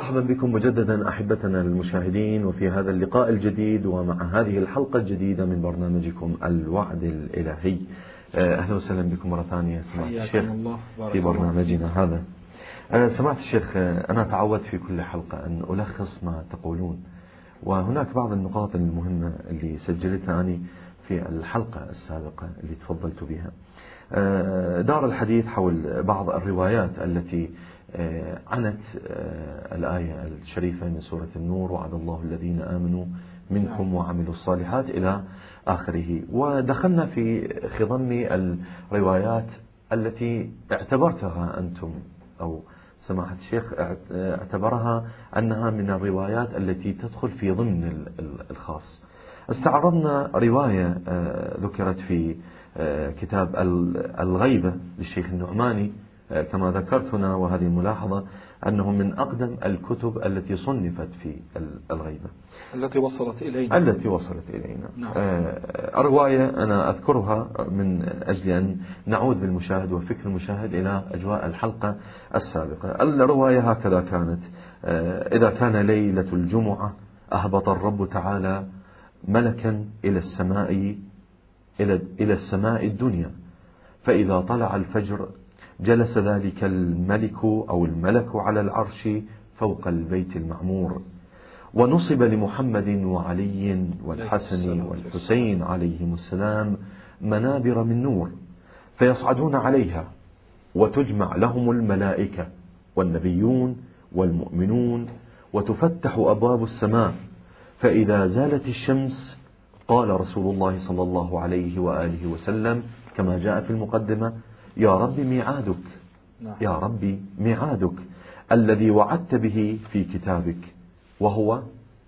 مرحبا بكم مجددا أحبتنا المشاهدين وفي هذا اللقاء الجديد ومع هذه الحلقة الجديدة من برنامجكم الوعد الإلهي. آه، أهلا وسهلا بكم مرة ثانية سماحة الشيخ في برنامجنا هذا. آه، سماحة الشيخ آه، أنا تعودت في كل حلقة أن ألخص ما تقولون وهناك بعض النقاط المهمة اللي سجلتها اني في الحلقة السابقة اللي تفضلت بها. دار الحديث حول بعض الروايات التي عنت آه، الآية الشريفة من سورة النور وعد الله الذين آمنوا منكم نعم. وعملوا الصالحات إلى آخره. ودخلنا في خضم الروايات التي اعتبرتها أنتم أو سماحة الشيخ اعتبرها أنها من الروايات التي تدخل في ضمن الخاص. استعرضنا رواية آه، ذكرت في كتاب الغيبة للشيخ النعماني. كما ذكرت هنا وهذه ملاحظة أنه من أقدم الكتب التي صنفت في الغيبة. التي وصلت إلينا. التي وصلت إلينا. نعم. آه، الرواية أنا أذكرها من أجل أن نعود بالمشاهد وفكر المشاهد إلى أجواء الحلقة السابقة. الرواية هكذا كانت. آه، إذا كان ليلة الجمعة أهبط الرب تعالى ملكا إلى السماء إلى السماء الدنيا. فإذا طلع الفجر جلس ذلك الملك أو الملك على العرش فوق البيت المعمور. ونصب لمحمد وعلي والحسن والحسين عليهم السلام منابر من نور فيصعدون عليها وتجمع لهم الملائكة والنبيون والمؤمنون وتفتح أبواب السماء. فإذا زالت الشمس قال رسول الله صلى الله عليه وآله وسلم كما جاء في المقدمة يا رب ميعادك. نعم. يا رب ميعادك. الذي وعدت به في كتابك. وهو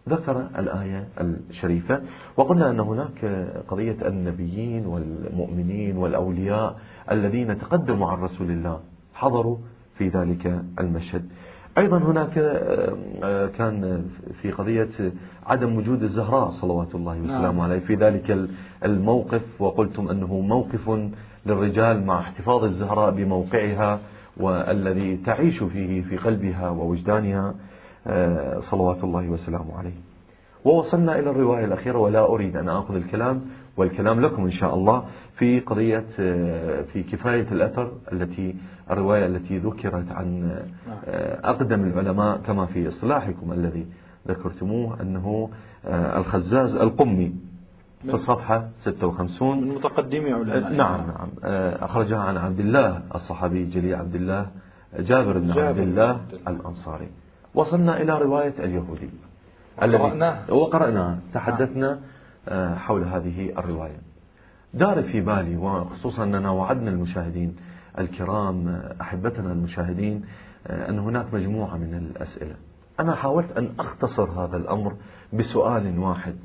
ذكر الآية الشريفة. وقلنا أن هناك قضية النبيين والمؤمنين والأولياء الذين تقدموا عن رسول الله. حضروا في ذلك المشهد. أيضا هناك آه، كان في قضية عدم وجود الزهراء صلوات الله وسلامه نعم. عليه. في ذلك الموقف وقلتم أنه موقف للرجال مع احتفاظ الزهراء بموقعها والذي تعيش فيه في قلبها ووجدانها. آه، صلوات الله وسلامه عليه. ووصلنا إلى الرواية الأخيرة ولا أريد أن أخذ الكلام والكلام لكم إن شاء الله في قضية آه، في كفاية الأثر التي الرواية التي ذكرت عن آه، أقدم العلماء كما في إصلاحكم الذي ذكرتموه أنه الخزاز القمي. في الصفحة 56 من متقدمي علماء. نعم نعم. آه، أخرجها عن عبد الله الصحابي الجليل عبد الله جابر بن عبد الله الأنصاري. وصلنا إلى رواية اليهودي. وقرأناها. وقرأناها تحدثنا آه، حول هذه الرواية. دار في بالي وخصوصا أننا وعدنا المشاهدين الكرام آه، أحبتنا المشاهدين أن هناك مجموعة من الأسئلة. أنا حاولت أن أختصر هذا الأمر بسؤال واحد.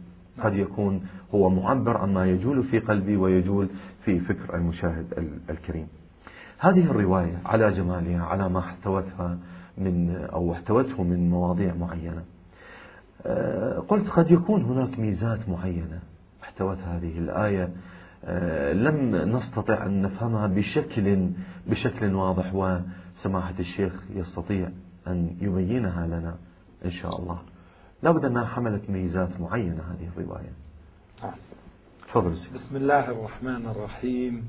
قد يكون هو معبر عما يجول في قلبي ويجول في فكر المشاهد الكريم. هذه الرواية على جمالها على ما احتوتها من أو احتوته من مواضيع معينة. آه، قلت قد يكون هناك ميزات معينة احتوت هذه الآية. آه، لم نستطع أن نفهمها بشكل بشكل واضح وسماحة الشيخ يستطيع أن يبينها لنا إن شاء الله. لابد أنها حملت ميزات معينة هذه الرواية. تفضل بسم الله الرحمن الرحيم.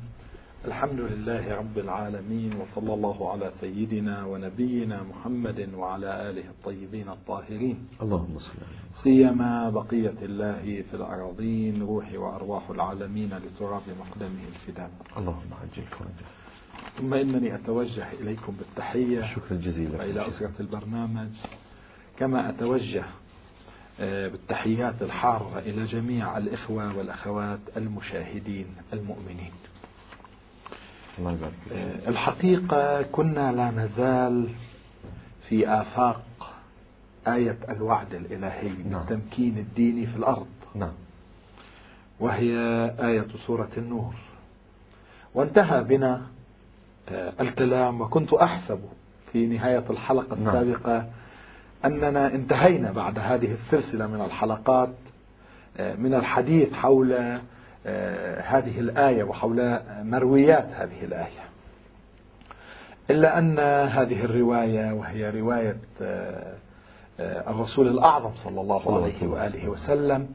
الحمد لله رب العالمين وصلى الله على سيدنا ونبينا محمد وعلى آله الطيبين الطاهرين. اللهم صل سيما بقية الله في الأراضين روحي وأرواح العالمين لتراب مقدمه الفداء. اللهم عجل فرجه ثم إنني أتوجه إليكم بالتحية شكرا جزيلا. وإلى أسرة البرنامج. كما أتوجه بالتحيات الحارة إلى جميع الإخوة والأخوات المشاهدين المؤمنين آه، الحقيقة كنا لا نزال في آفاق آية الوعد الإلهي نعم. بالتمكين الديني في الأرض نعم. وهي آية سورة النور وانتهى بنا آه، الكلام وكنت أحسب في نهاية الحلقة نعم. السابقة نعم. أننا انتهينا بعد هذه السلسلة من الحلقات آه، من الحديث حول آه، هذه الآية وحول مرويات هذه الآية. إلا أن هذه الرواية وهي رواية آه، الرسول الأعظم صلى الله عليه وآله وسلم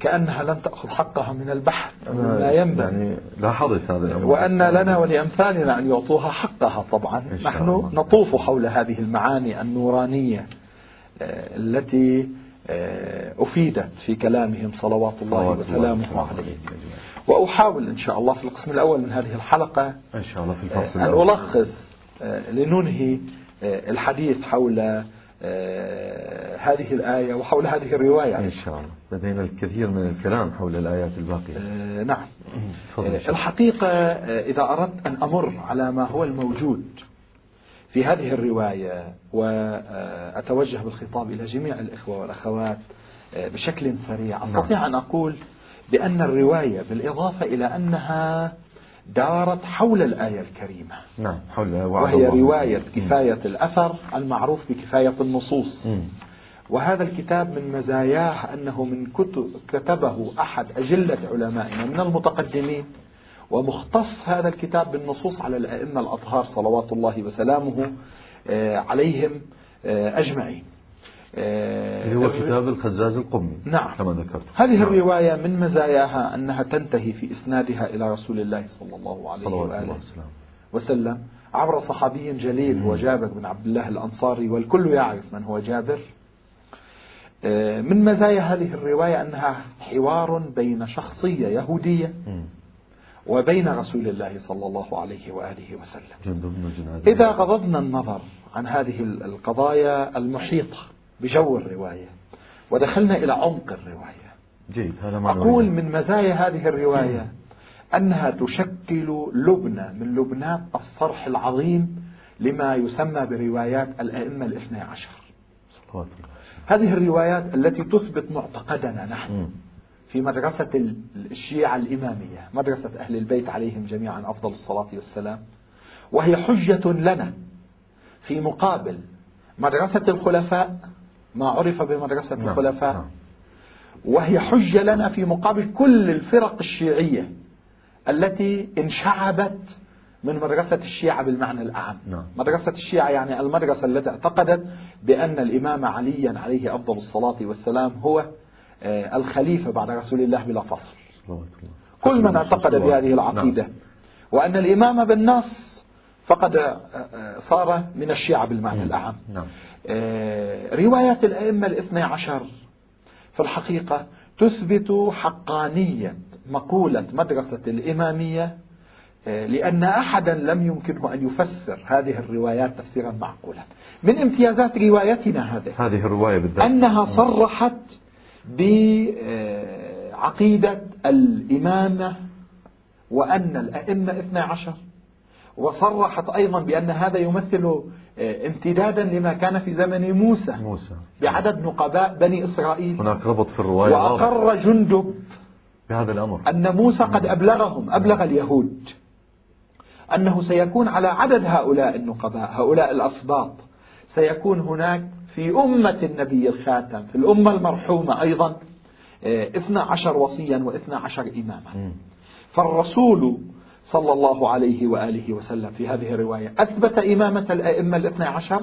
كأنها لم تأخذ حقها من البحث لا ينبغي. يعني لاحظت هذا الأمر وأن لنا ولأمثالنا أن يعطوها حقها طبعا. نحن نطوف حول هذه المعاني النورانية التي أفيدت في كلامهم صلوات الله وسلامه عليه. وأحاول إن شاء الله في القسم الأول من هذه الحلقة إن شاء الله في الفصل أن ألخص لننهي الحديث حول هذه الآية وحول هذه الرواية. إن شاء الله. لدينا الكثير من الكلام حول الآيات الباقية. نعم. الحقيقة إذا أردت أن أمر على ما هو الموجود في هذه الرواية وأتوجه بالخطاب إلى جميع الإخوة والأخوات بشكل سريع أستطيع أن أقول بأن الرواية بالإضافة إلى أنها دارت حول الآية الكريمة. نعم حول وهي رواية كفاية الأثر المعروف بكفاية النصوص. وهذا الكتاب من مزاياه أنه من كتب كتبه أحد أجلة علمائنا من المتقدمين ومختص هذا الكتاب بالنصوص على الأئمة الأطهار صلوات الله وسلامه عليهم أجمعين. اللي هو كتاب الخزاز القمي نعم. كما ذكرت. هذه نعم. الرواية من مزاياها أنها تنتهي في إسنادها إلى رسول الله صلى الله عليه وآله وسلم. عبر صحابي جليل هو جابر بن عبد الله الأنصاري والكل يعرف من هو جابر. من مزايا هذه الرواية أنها حوار بين شخصية يهودية وبين رسول الله صلى الله عليه وآله وسلم. إذا غضضنا النظر عن هذه القضايا المحيطة بجو الرواية. ودخلنا إلى عمق الرواية. جيد هذا ما أقول من مزايا هذه الرواية أنها تشكل لبنة من لبنات الصرح العظيم لما يسمى بروايات الأئمة الاثنى عشر. هذه الروايات التي تثبت معتقدنا نحن في مدرسة الشيعة الإمامية مدرسة أهل البيت عليهم جميعا أفضل الصلاة والسلام. وهي حجة لنا في مقابل مدرسة الخلفاء ما عرف بمدرسة نعم. الخلفاء نعم. وهي حجة لنا في مقابل كل الفرق الشيعية التي انشعبت من مدرسة الشيعة بالمعنى الأعم نعم. مدرسة الشيعة يعني المدرسة التي اعتقدت بأن الإمام عليا عليه أفضل الصلاة والسلام هو الخليفة بعد رسول الله بلا فصل كل من اعتقد بهذه العقيدة نعم. وأن الإمام بالنص فقد صار من الشيعة بالمعنى الأعم. نعم. روايات الأئمة الاثنى عشر في الحقيقة تثبت حقانية مقولة مدرسة الإمامية لأن أحدا لم يمكنه أن يفسر هذه الروايات تفسيرا معقولا. من امتيازات روايتنا هذه؟ هذه الرواية بالذات. أنها صرحت بعقيدة الإمامة وأن الأئمة اثنى عشر وصرحت أيضا بأن هذا يمثل امتدادا لما كان في زمن موسى, موسى. بعدد نقباء بني إسرائيل. هناك ربط في الرواية وأقر جندب بهذا الأمر. أن موسى قد أبلغهم أبلغ اليهود أنه سيكون على عدد هؤلاء النقباء هؤلاء الأسباط سيكون هناك في أمة النبي الخاتم في الأمة المرحومة أيضا اثنى عشر وصيا واثنى عشر إماما. فالرسول صلى الله عليه وآله وسلم في هذه الرواية. أثبت إمامة الأئمة الاثنى عشر؟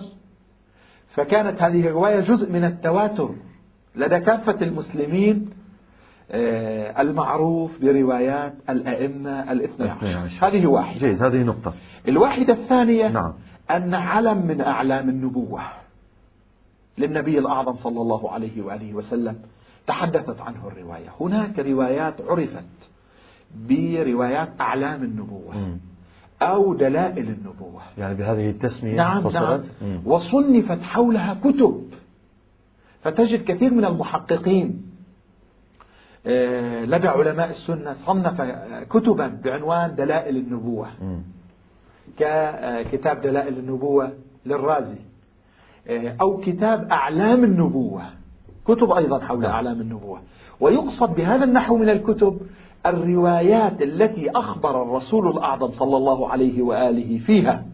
فكانت هذه الرواية جزء من التواتر لدى كافة المسلمين المعروف بروايات الأئمة الاثنى عشر. هذه واحدة. جيد هذه نقطة. الواحدة الثانية نعم. أن علم من أعلام النبوة للنبي الأعظم صلى الله عليه وآله وسلم تحدثت عنه الرواية. هناك روايات عرفت بروايات أعلام النبوة م. أو دلائل النبوة. يعني بهذه التسمية نعم نعم. وصنفت حولها كتب. فتجد كثير من المحققين لدى علماء السنة صنف كتبا بعنوان دلائل النبوة. م. ككتاب دلائل النبوة للرازي. أو كتاب أعلام النبوة. كتب أيضا حول أعلام النبوة. ويقصد بهذا النحو من الكتب الروايات التي أخبر الرسول الأعظم صلى الله عليه وآله فيها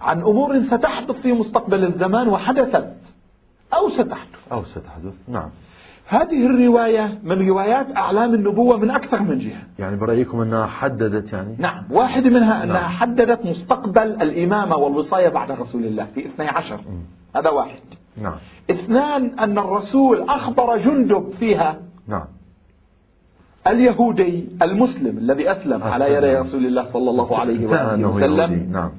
عن أمور ستحدث في مستقبل الزمان وحدثت أو ستحدث. أو ستحدث. نعم. هذه الرواية من روايات أعلام النبوة من أكثر من جهة. يعني برأيكم أنها حددت يعني؟ نعم. واحد منها أنها نعم. حددت مستقبل الإمامة والوصاية بعد رسول الله في 12 هذا واحد. نعم. اثنان أن الرسول أخبر جندب فيها. نعم. اليهودي المسلم الذي أسلم على. يدي رسول الله صلى الله عليه وآله وسلم. نعم.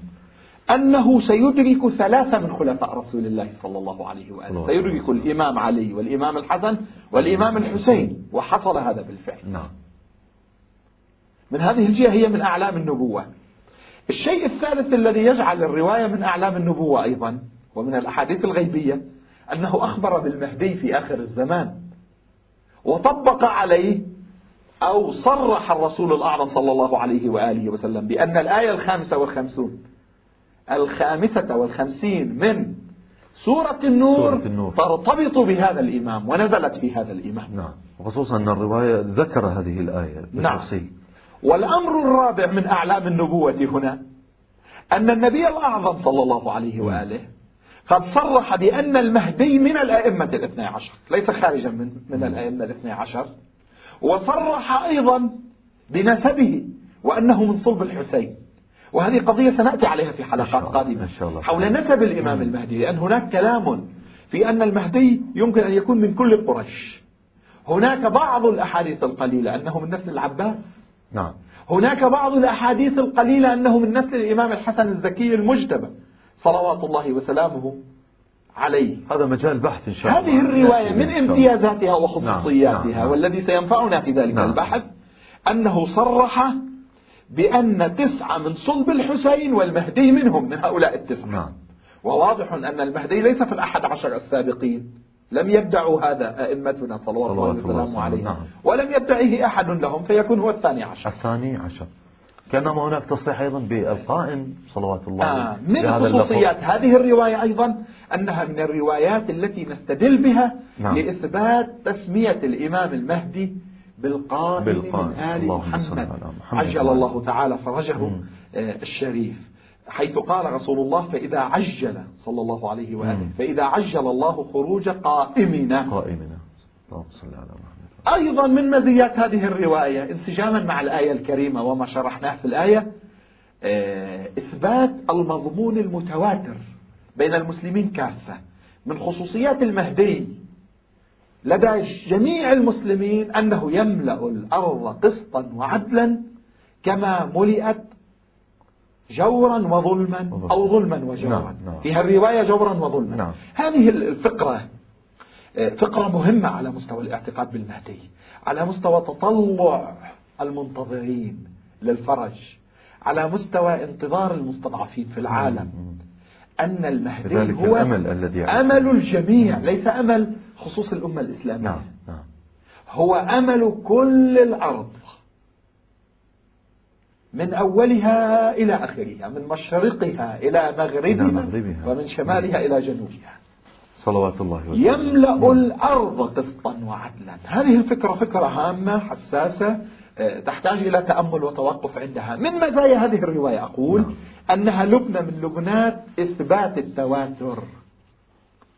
أنه سيدرك ثلاثة من خلفاء رسول الله صلى الله عليه وآله. سيدرك. الإمام علي والإمام الحسن والإمام الحسين. وحصل هذا بالفعل. نعم. من هذه الجهة هي من أعلام النبوة. الشيء الثالث الذي يجعل الرواية من أعلام النبوة أيضا ومن الأحاديث الغيبية أنه أخبر بالمهدي في آخر الزمان. وطبق عليه أو صرح الرسول الأعظم صلى الله عليه وآله وسلم بأن الآية الخامسة والخمسون الخامسة والخمسين من سورة النور, سورة النور. ترتبط بهذا الإمام ونزلت في هذا الإمام. نعم. وخصوصا أن الرواية ذكر هذه الآية نعم. بالتفصيل. والأمر الرابع من أعلام النبوة هنا أن النبي الأعظم صلى الله عليه وآله قد صرح بأن المهدي من الأئمة الاثنى عشر ليس خارجا من, من الأئمة الاثنى عشر. وصرح أيضا بنسبه وأنه من صلب الحسين. وهذه قضية سنأتي عليها في حلقات. قادمة. حول نسب الإمام المهدي لأن هناك كلام في أن المهدي يمكن أن يكون من كل قريش. هناك بعض الأحاديث القليلة أنه من نسل العباس. نعم. هناك بعض الأحاديث القليلة أنه من نسل الإمام الحسن الزكي المجتبى. صلوات الله وسلامه عليه. هذا مجال بحث إن شاء الله. هذه الرواية من. امتيازاتها وخصوصياتها. نعم، نعم. والذي سينفعنا في ذلك نعم. البحث أنه صرح بأن تسعة من صلب الحسين والمهدي منهم من هؤلاء التسعة. نعم. وواضح أن المهدي ليس في الأحد عشر السابقين. لم يدعوا هذا أئمتنا صلوات الله صلوات الله وسلامه. عليه. نعم. ولم يدعيه أحد لهم فيكون هو الثاني عشر. الثاني عشر. كانما هناك تصريح أيضا بالقائم صلوات الله آه من. خصوصيات هذه الرواية أيضا أنها من الروايات التي نستدل بها نعم. لإثبات تسمية الإمام المهدي بالقائم, بالقائم. من صل محمد على محمد عجل الله تعالى فرجه مم. آه، الشريف حيث قال رسول الله فإذا عجل صلى الله عليه وآله مم. فإذا عجل الله خروج قائمنا قائمنا اللهم صل على محمد أيضا من مزيات هذه الرواية انسجاما مع الآية الكريمة وما شرحناه في الآية آه، إثبات المضمون المتواتر بين المسلمين كافة من خصوصيات المهدي لدى جميع المسلمين أنه يملأ الأرض قسطا وعدلا كما ملئت جورا وظلما أو ظلما وجورا نعم، نعم. فيها الرواية جورا وظلما نعم. هذه الفقرة فقرة مهمة على مستوى الاعتقاد بالمهدي على مستوى تطلع المنتظرين للفرج على مستوى انتظار المستضعفين في العالم. أن المهدي هو الأمل الذي. أمل الجميع ليس أمل خصوص الأمة الإسلامية. نعم نعم. هو أمل كل الأرض من أولها إلى آخرها من مشرقها إلى مغربها, مغربها. ومن شمالها إلى جنوبها. صلوات الله وسلامه. يملأ الأرض قسطا وعدلا. هذه الفكرة فكرة هامة حساسة آه، تحتاج إلى تأمل وتوقف عندها. من مزايا هذه الرواية أقول نعم. أنها لبنة من لبنات إثبات التواتر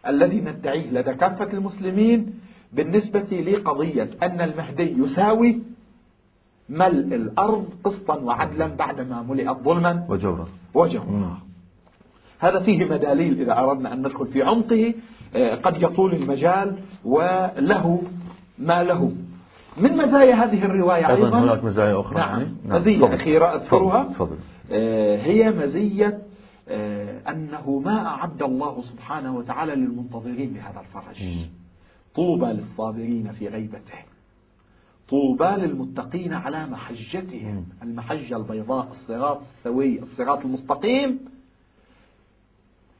الذي ندعيه لدى كافة المسلمين بالنسبة لقضية أن المهدي يساوي ملء الأرض قسطا وعدلا بعدما ملئت ظلما وجورا. وجهه مم. هذا فيه مداليل إذا أردنا أن ندخل في عمقه. قد يطول المجال وله ما له من مزايا هذه الرواية أيضا أيضا هناك مزايا أخرى نعم يعني؟ مزية تفضل. أخيرة أذكرها تفضل تفضل. آه، هي مزية آه، أنه ما أعد الله سبحانه وتعالى للمنتظرين بهذا الفرج مم. طوبى للصابرين في غيبته طوبى للمتقين على محجتهم. المحجة البيضاء الصراط السوي الصراط المستقيم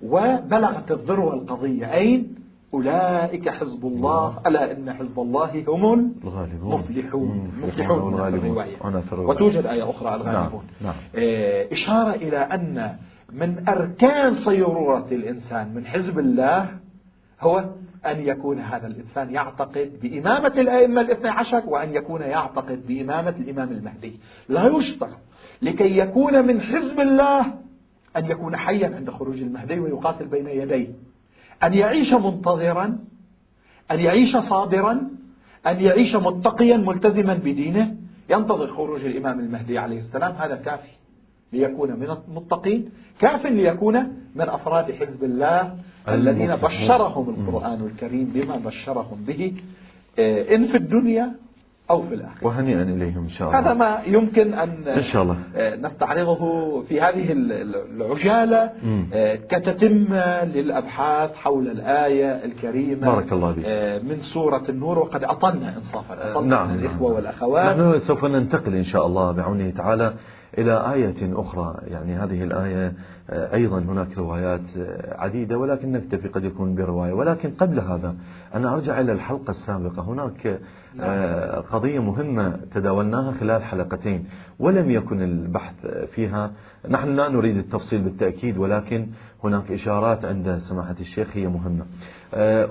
وبلغت الذروة القضية. أين؟ أولئك حزب الله. ألا إن حزب الله هم الغالبون. مفلحون. الرواية. في الرواية. وتوجد آية أخرى الغالبون. نعم. آه، إشارة إلى أن من أركان صيرورة الإنسان من حزب الله هو أن يكون هذا الإنسان يعتقد بإمامة الأئمة الاثنى عشر وأن يكون يعتقد بإمامة الإمام المهدي. لا يشترط لكي يكون من حزب الله أن يكون حيا عند خروج المهدي ويقاتل بين يديه أن يعيش منتظرا. أن يعيش صابرا. أن يعيش متقيا ملتزما بدينه. ينتظر خروج الإمام المهدي عليه السلام. هذا كافي ليكون من المتقين. كاف ليكون من أفراد حزب الله الذين بشرهم القرآن الكريم بما بشرهم به. آه، إن في الدنيا أو في الآخرة. وهنيئا إليهم إن شاء الله. هذا ما يمكن أن إن شاء الله. آه، نستعرضه في هذه العجالة آه، كتتمة للأبحاث حول الآية الكريمة بارك الله بك من سورة النور وقد أطلنا إنصافا. أطلنا نعم الإخوة نعم. والأخوات. نحن سوف ننتقل إن شاء الله بعونه تعالى إلى آية أخرى يعني هذه الآية آه، أيضا هناك روايات آه، عديدة ولكن نكتفي قد يكون برواية ولكن قبل هذا أنا أرجع إلى الحلقة السابقة هناك آه،. قضية مهمة تداولناها خلال حلقتين ولم يكن البحث فيها نحن لا نريد التفصيل بالتأكيد ولكن هناك إشارات عند سماحة الشيخ هي مهمة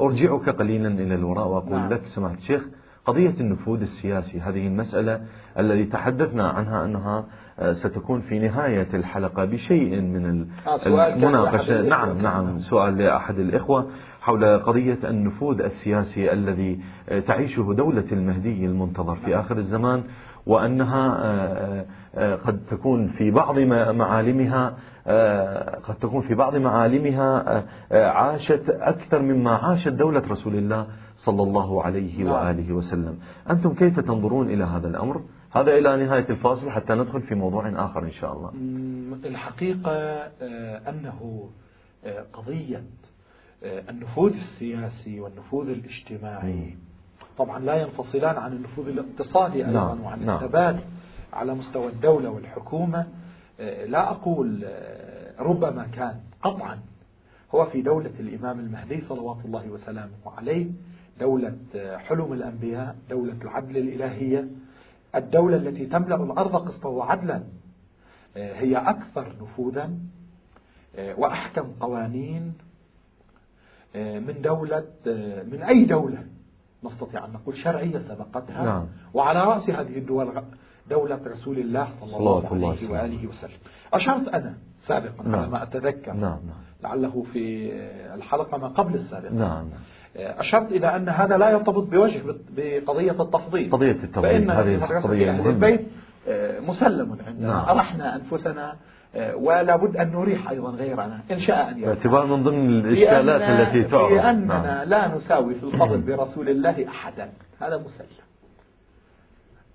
أرجعك قليلا إلى الوراء وأقول نعم. لك سماحة الشيخ قضية النفوذ السياسي هذه المسألة التي تحدثنا عنها أنها ستكون في نهاية الحلقة بشيء من آه، المناقشة. نعم نعم سؤال لأحد الإخوة حول قضية النفوذ السياسي الذي آه، تعيشه دولة المهدي المنتظر في آخر الزمان وأنها قد تكون في بعض معالمها قد تكون في بعض معالمها عاشت أكثر مما عاشت دولة رسول الله صلى الله عليه نعم. وآله وسلم. أنتم كيف تنظرون إلى هذا الأمر؟ هذا إلى نهاية الفاصل حتى ندخل في موضوع آخر إن شاء الله الحقيقة آه، أنه آه، قضية آه، النفوذ السياسي والنفوذ الاجتماعي طبعا لا ينفصلان عن النفوذ الاقتصادي أيضا نعم. وعن نعم. الثبات على مستوى الدولة والحكومة لا أقول ربما كان قطعا هو في دولة الإمام المهدي صلوات الله وسلامه عليه دولة حلم الأنبياء دولة العدل الإلهية الدولة التي تملأ الأرض قسطا وعدلا آه، هي أكثر نفوذا آه، وأحكم قوانين آه، من دولة من أي دولة نستطيع أن نقول شرعية سبقتها نعم. وعلى رأس هذه الدول دولة رسول الله صلى الله عليه وآله وسلم أشرت أنا سابقا نعم. على ما أتذكر نعم. نعم. لعله في الحلقة ما قبل السابقة نعم. أشرت إلى أن هذا لا يرتبط بوجه بقضية التفضيل. قضية التفضيل. فإن هذه قضية أهل البيت آه، مسلم عندنا. نعم. أرحنا أنفسنا آه، ولا بد أن نريح أيضا غيرنا إن شاء أن باعتبار من ضمن الإشكالات التي تعرض. لأننا نعم. لا نساوي في الفضل برسول الله أحدا. هذا مسلم.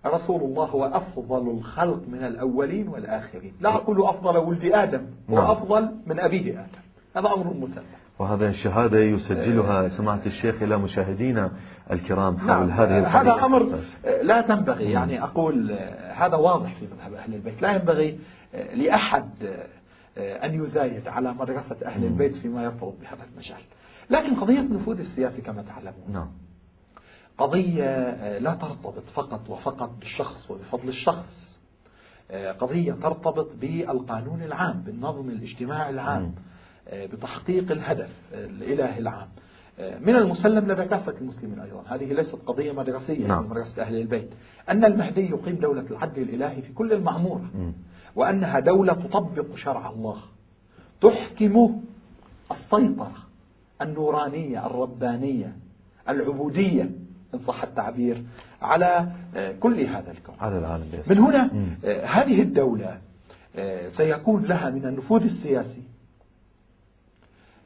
رسول الله هو أفضل الخلق من الأولين والآخرين. لا أقول أفضل ولد آدم هو نعم. أفضل من أبيه آدم. هذا أمر مسلم. وهذا الشهادة يسجلها سماحة الشيخ إلى مشاهدينا الكرام حول نعم هذه هذا أمر لا تنبغي يعني أقول هذا واضح في مذهب أهل البيت. لا ينبغي لأحد أن يزايد على مدرسة أهل البيت فيما يرتبط بهذا المجال لكن قضية النفوذ السياسي كما تعلمون. نعم. قضية لا ترتبط فقط وفقط بالشخص وبفضل الشخص. قضية ترتبط بالقانون العام بالنظم الاجتماعي العام. آه، بتحقيق الهدف الإلهي العام. آه، من المسلم لدى كافة المسلمين أيضا. هذه ليست قضية مدرسية نعم. مدرسة أهل البيت. أن المهدي يقيم دولة العدل الإلهي في كل المعمورة وأنها دولة تطبق شرع الله تحكم السيطرة النورانية الربانية العبودية إن صح التعبير على آه، كل هذا الكون. على العالم. من هنا هذه الدولة سيكون لها من النفوذ السياسي آه،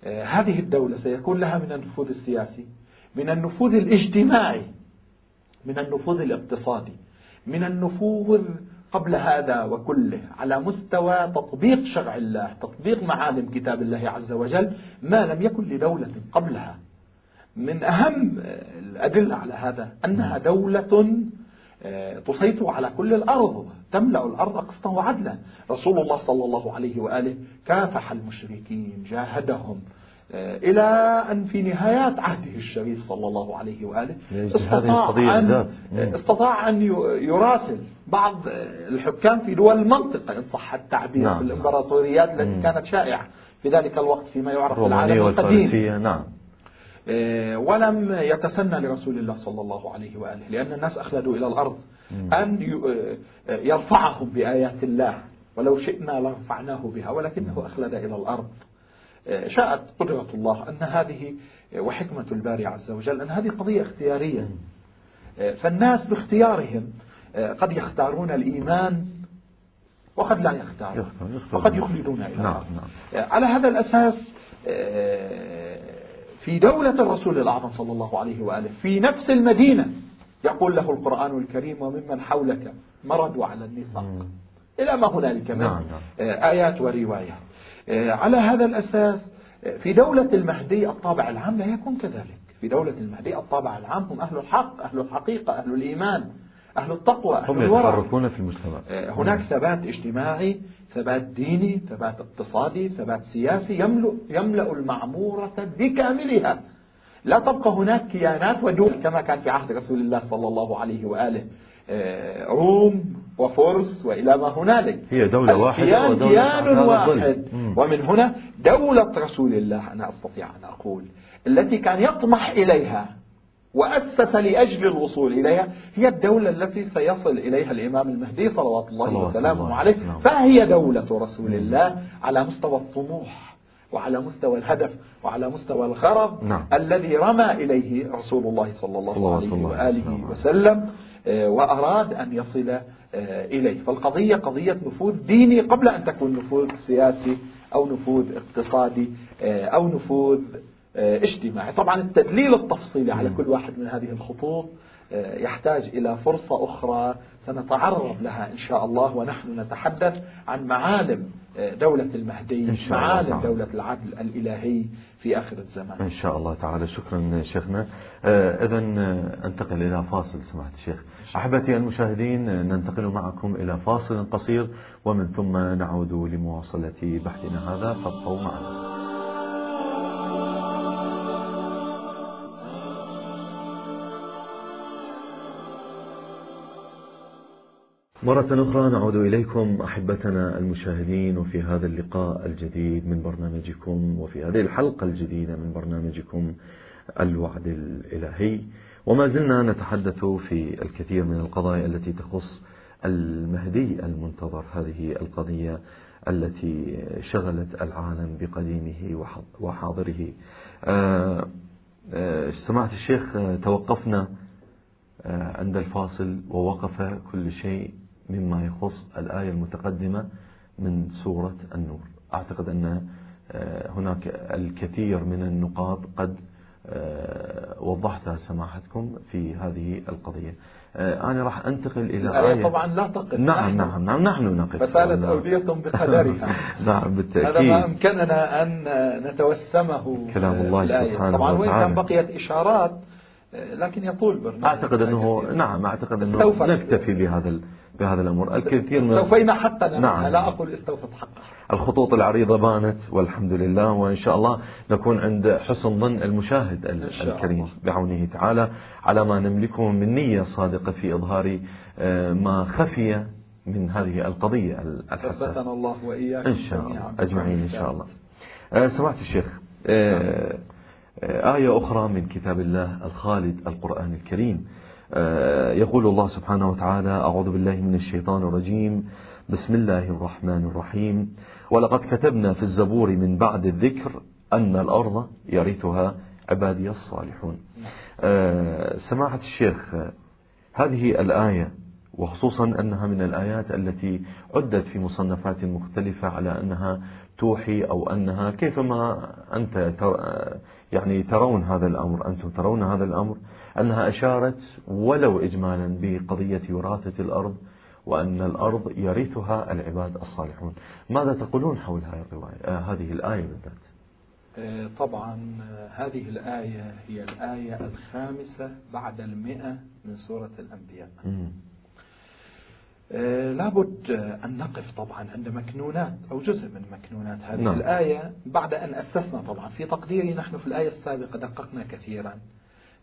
هذه الدولة سيكون لها من النفوذ السياسي من النفوذ الاجتماعي من النفوذ الاقتصادي من النفوذ قبل هذا وكله على مستوى تطبيق شرع الله تطبيق معالم كتاب الله عز وجل ما لم يكن لدولة قبلها. من أهم الأدلة على هذا أنها دولة آه، تسيطر على كل الأرض. تملأ الأرض قسطا وعدلا. رسول الله صلى الله عليه وآله كافح المشركين جاهدهم آه، إلى أن في نهايات عهده الشريف صلى الله عليه وآله استطاع أن, استطاع أن يراسل بعض الحكام في دول المنطقة إن صح التعبير نعم. الإمبراطوريات التي كانت شائعة. في ذلك الوقت فيما يعرف بالعالم القديم. نعم. آه، ولم يتسنى لرسول الله صلى الله عليه وآله لأن الناس أخلدوا إلى الأرض. أن آه، يرفعهم بآيات الله. ولو شئنا لرفعناه بها ولكنه أخلد إلى الأرض. شاءت قدرة الله أن هذه وحكمة الباري عز وجل أن هذه قضية اختيارية. فالناس باختيارهم قد يختارون الإيمان وقد لا يختارون. وقد يخلدون إلى نعم نعم. على هذا الأساس في دولة الرسول الأعظم صلى الله عليه وآله في نفس المدينة يقول له القرآن الكريم وممن حولك مرضوا على النفاق. إلى ما هنالك من نعم نعم. آيات وروايات. على هذا الأساس في دولة المهدي الطابع العام لا يكون كذلك. في دولة المهدي الطابع العام هم أهل الحق أهل الحقيقة أهل الإيمان أهل التقوى أهل هم يتحركون في المجتمع. هناك ثبات اجتماعي ثبات ديني ثبات اقتصادي ثبات سياسي يملأ, يملأ المعمورة بكاملها. لا تبقى هناك كيانات ودول كما كان في عهد رسول الله صلى الله عليه وآله آه، روم وفرس وإلى ما هنالك. هي دولة واحدة كيان, كيان واحد. ومن هنا دولة رسول الله أنا أستطيع أن أقول التي كان يطمح إليها وأسس لأجل الوصول إليها هي الدولة التي سيصل إليها الإمام المهدي صلوات الله وسلامه عليه. فهي دولة رسول الله على مستوى الطموح. وعلى مستوى الهدف وعلى مستوى الغرض نعم. الذي رمى إليه رسول الله صلى الله عليه وآله وسلم آه، وأراد أن يصل آه، إليه. فالقضية قضية نفوذ ديني قبل أن تكون نفوذ سياسي أو نفوذ اقتصادي آه، أو نفوذ اجتماعي. طبعا التدليل التفصيلي على كل واحد من هذه الخطوط يحتاج إلى فرصة أخرى سنتعرض لها إن شاء الله ونحن نتحدث عن معالم دولة المهدي إن شاء معالم الله دولة العدل الإلهي في آخر الزمان. إن شاء الله تعالى. شكرا شيخنا. آه، إذا آه، أنتقل إلى فاصل سماحة الشيخ. أحبتي المشاهدين ننتقل معكم إلى فاصل قصير ومن ثم نعود لمواصلة بحثنا هذا. فابقوا معنا. مرة أخرى نعود إليكم أحبتنا المشاهدين وفي هذا اللقاء الجديد من برنامجكم وفي هذه الحلقة الجديدة من برنامجكم الوعد الإلهي. وما زلنا نتحدث في الكثير من القضايا التي تخص المهدي المنتظر هذه القضية التي شغلت العالم بقديمه وحاضره. آه، آه، سمعت الشيخ توقفنا آه، عند الفاصل ووقف كل شيء. مما يخص الآية المتقدمة من سورة النور. أعتقد أن آه، هناك الكثير من النقاط قد آه، وضحتها سماحتكم في هذه القضية. آه، أنا راح أنتقل إلى آية. طبعا لا تقف نعم نعم نعم نحن نقف. فسالت أودية بقدرها. نعم بالتأكيد. هذا ما أمكننا أن نتوسمه كلام الله سبحانه طبعا وإن كان بقيت إشارات لكن يطول. برنامج أعتقد أنه نعم أعتقد أنه نكتفي بهذا بهذا الأمر الكثير من استوفينا حقنا. نعم. لا أقول استوفت حقها الخطوط العريضة بانت والحمد لله وإن شاء الله نكون عند حسن ظن المشاهد الكريم الله. بعونه تعالى على ما نملكه من نية صادقة في إظهار آه، ما خفي من هذه القضية الحساسة. الله وإياكم إن شاء الله. أجمعين إن شاء الله. آه، سمعت الشيخ آه، آية أخرى من كتاب الله الخالد القرآن الكريم. يقول الله سبحانه وتعالى أعوذ بالله من الشيطان الرجيم. بسم الله الرحمن الرحيم. ولقد كتبنا في الزبور من بعد الذكر أن الأرض يرثها عبادي الصالحون. آه، سماحة الشيخ هذه الآية وخصوصا أنها من الآيات التي عدت في مصنفات مختلفة على أنها توحي أو أنها كيفما أنت يعني ترون هذا الأمر أنتم ترون هذا الأمر أنها أشارت ولو إجمالا بقضية وراثة الأرض وأن الأرض يرثها العباد الصالحون. ماذا تقولون حول هذه الرواية؟ آه هذه الآية بالذات؟ آه، طبعا آه، هذه الآية هي الآية الخامسة بعد المئة من سورة الأنبياء. لابد أن نقف طبعا عند مكنونات أو جزء من مكنونات هذه نعم. الآية بعد أن أسسنا طبعا. في تقديري نحن في الآية السابقة دققنا كثيرا.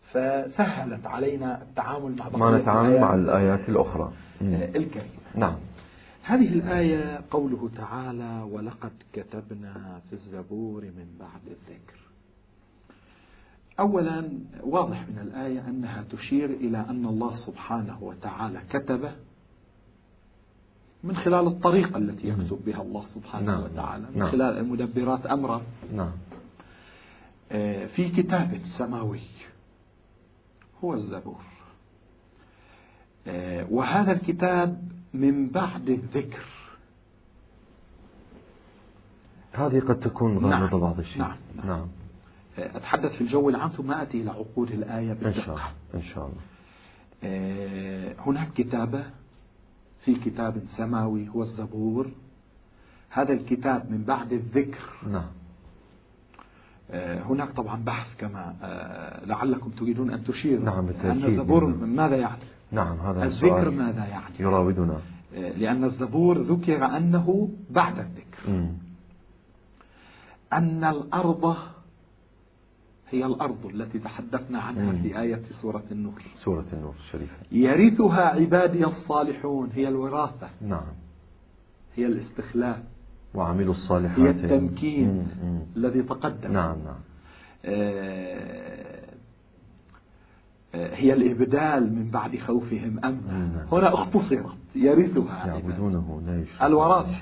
فسهلت علينا التعامل مع ما نتعامل مع الآيات. الأخرى. الكريمة نعم. هذه الآية قوله تعالى ولقد كتبنا في الزبور من بعد الذكر أولا واضح من الآية أنها تشير إلى أن الله سبحانه وتعالى كتب من خلال الطريقة التي يكتب بها الله سبحانه نعم. وتعالى من نعم. خلال المدبرات أمره نعم آه، في كتاب سماوي هو الزبور آه، وهذا الكتاب من بعد الذكر هذه قد تكون نعم. غامضة بعض الشيء نعم. نعم. نعم آه، أتحدث في الجو العام ثم أتي إلى عقود الآية إن شاء الله بالدقة إن شاء الله هناك كتابة في كتاب سماوي هو الزبور. هذا الكتاب من بعد الذكر. نعم. آه، هناك طبعا بحث كما آه، لعلكم تريدون أن تشيروا. نعم، بالتأكيد. أن الزبور نعم. ماذا يعني نعم هذا الذكر ماذا يعني يراودنا. آه، لأن الزبور ذكر أنه بعد الذكر. مم. أن الأرض هي الأرض التي تحدثنا عنها. في آية سورة النور سورة النور الشريفة يرثها عبادي الصالحون هي الوراثة نعم هي الاستخلاف وعملوا الصالحات هي التمكين مم. مم. الذي تقدم نعم نعم آه، آه، هي الإبدال من بعد خوفهم أمنا نعم. هنا اختصرت يرثها. يعبدونه لا الوراثة.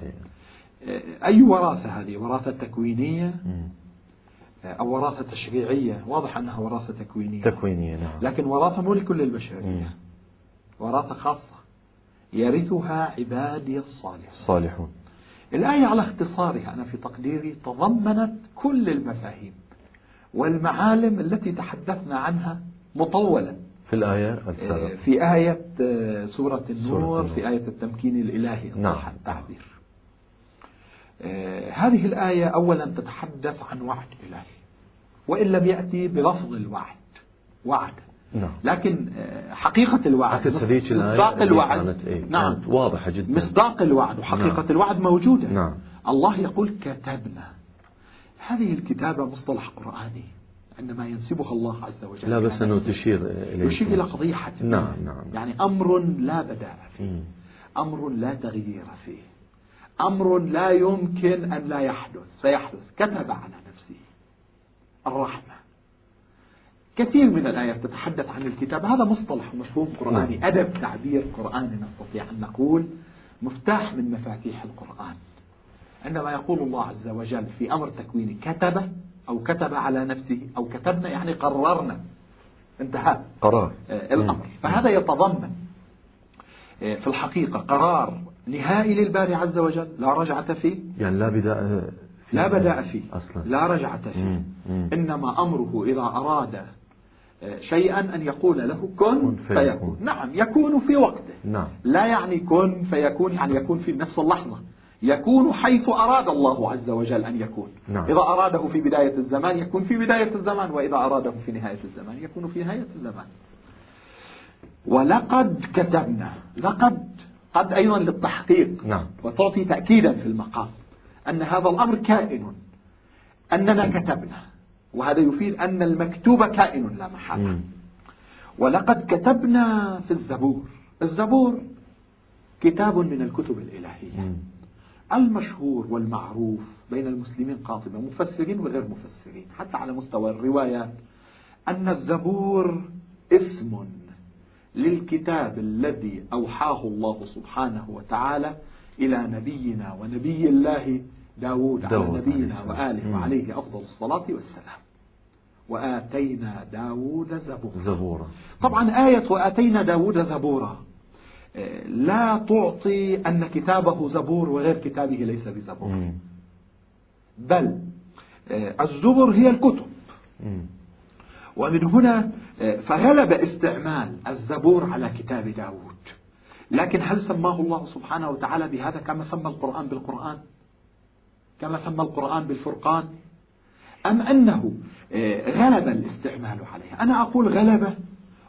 آه، أي وراثة هذه وراثة تكوينية مم. آه، أو وراثة تشريعية واضح أنها وراثة تكوينية. تكوينية نعم. لكن وراثة مو لكل. البشرية. وراثة خاصة. يرثها عبادي الصالحون. الصالحون. الآية على اختصارها. أنا في تقديري تضمنت كل المفاهيم والمعالم التي تحدثنا عنها مطولا. في الآية آه، السابقة في آية آه، سورة النور النور. في آية التمكين الإلهي. نعم. التعبير. آه، هذه الآية أولا تتحدث عن وعد إلهي وإن لم يأتي بلفظ الوعد وعد. نعم. لكن آه، حقيقة الوعد مصداق الوعد. إيه؟ نعم. واضحة جدا. مصداق الوعد وحقيقة نعم. الوعد موجودة. نعم. الله يقول كتبنا. هذه الكتابة مصطلح قرآني عندما ينسبها الله عز وجل لا بس أنه تشير إليه. يشير إلى قضية حتمية نعم نعم. يعني أمر لا بداء فيه مم. أمر لا تغيير فيه. أمر لا يمكن أن لا يحدث. سيحدث. كتب على نفسه الرحمة. كثير من الآيات تتحدث عن الكتاب. هذا مصطلح ومفهوم قرآني. نعم. أدب تعبير قرآني نستطيع أن نقول. مفتاح من مفاتيح القرآن. عندما يقول الله عز وجل في أمر تكويني كتب أو كتب على نفسه أو كتبنا يعني قررنا. انتهى. قرار. آه، الأمر. مم. فهذا يتضمن. آه، في الحقيقة قرار نهائي للباري عز وجل. لا رجعة فيه. يعني لا بداء فيه. لا بداء فيه. أصلا. لا رجعة فيه. مم. مم. إنما أمره إذا أراد آه، شيئا أن يقول له كن. فيكون. نعم يكون في وقته. نعم. لا يعني كن فيكون يعني يكون في نفس اللحظة. يكون حيث أراد الله عز وجل أن يكون. نعم. إذا أراده في بداية الزمان يكون في بداية الزمان. وإذا أراده في نهاية الزمان يكون في نهاية الزمان. ولقد كتبنا لقد قد أيضا للتحقيق. نعم. وتعطي تأكيدا في المقام أن هذا الأمر كائن أننا كتبنا وهذا يفيد أن المكتوب كائن لا محالة. ولقد كتبنا في الزبور. الزبور كتاب من الكتب الإلهية. مم. المشهور والمعروف بين المسلمين قاطبة مفسرين وغير مفسرين حتى على مستوى الروايات أن الزبور اسم للكتاب الذي أوحاه الله سبحانه وتعالى إلى نبينا ونبي الله داود, على داود عليه نبينا. وآله. وعليه أفضل الصلاة والسلام وآتينا داود زبورا زبورة طبعا آية وآتينا داود زبورا آه، لا تعطي أن كتابه زبور وغير كتابه ليس بزبور. بل آه، الزبر هي الكتب. ومن هنا آه، فغلب استعمال الزبور على كتاب داود. لكن هل سماه الله سبحانه وتعالى بهذا كما سمى القرآن بالقرآن؟ كما سمى القرآن بالفرقان؟ أم أنه آه، غلب الاستعمال عليه؟ أنا أقول غلب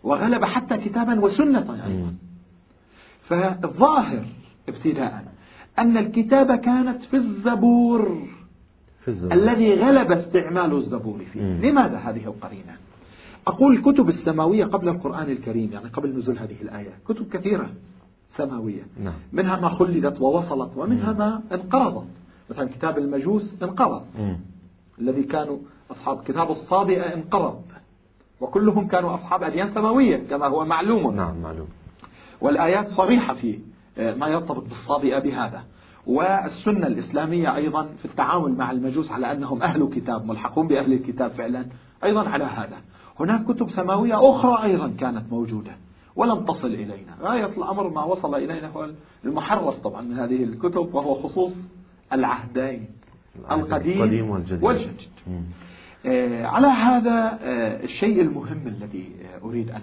وغلب حتى كتابا وسنة أيضا. فالظاهر ابتداء أن الكتابة كانت في الزبور في الزبور. الذي غلب استعمال الزبور فيه. مم. لماذا هذه القرينة؟ أقول الكتب السماوية قبل القرآن الكريم يعني قبل نزول هذه الآية. كتب كثيرة سماوية. نعم. منها ما خلدت ووصلت ومنها ما انقرضت. مثلا كتاب المجوس انقرض. الذي كانوا أصحاب كتاب الصابئة انقرض. وكلهم كانوا أصحاب أديان سماوية كما هو معلوم. نعم معلوم. والآيات صريحة فيه ما يرتبط بالصابئة بهذا. والسنة الإسلامية أيضا في التعامل مع المجوس على أنهم أهل كتاب ملحقون بأهل الكتاب فعلا أيضا على هذا. هناك كتب سماوية أخرى أيضا كانت موجودة ولم تصل إلينا. غاية الأمر ما وصل إلينا هو المحرف طبعا من هذه الكتب وهو خصوص العهدين القديم والجديد, والجديد. آه على هذا آه الشيء المهم الذي آه أريد أن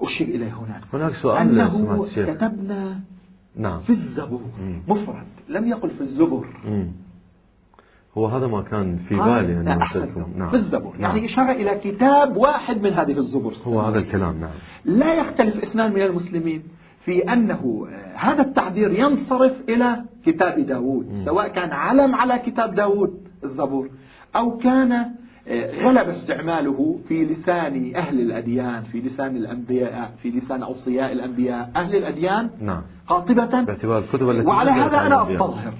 أشير إليه هنا هناك سؤال أنه كتبنا نعم. في الزبور. مفرد. لم يقل في الزبر مم. هو هذا ما كان في بالي يعني نعم. في الزبور نعم. يعني إشارة إلى كتاب واحد من هذه الزبور هو هذا الكلام نعم لا يختلف اثنان من المسلمين في أنه آه، هذا التعبير ينصرف إلى كتاب داود م. سواء كان علم على كتاب داود الزبور أو كان غلب استعماله في لسان أهل الأديان في لسان الأنبياء في لسان أوصياء الأنبياء. أهل الأديان نعم. قاطبة باعتبار الكتب التي وعلى هذا أنا أستظهر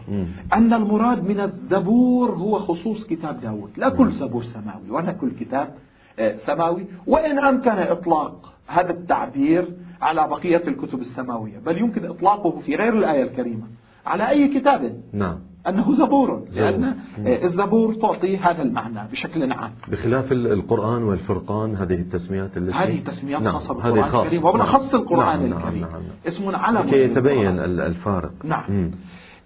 أن المراد من الزبور هو خصوص كتاب داود. لا كل زبور سماوي ولا كل كتاب آه، سماوي. وإن أمكن إطلاق هذا التعبير على بقية الكتب السماوية بل يمكن إطلاقه في غير الآية الكريمة على أي كتاب. نعم. أنه زبور لأن الزبور تعطي هذا المعنى بشكل عام بخلاف القرآن والفرقان هذه التسميات التي هذه تسميات نعم. خاصة بالقرآن خاص. الكريم وبالأخص القرآن نعم. الكريم نعم. نعم. اسم علم لكي يتبين الفارق نعم مم.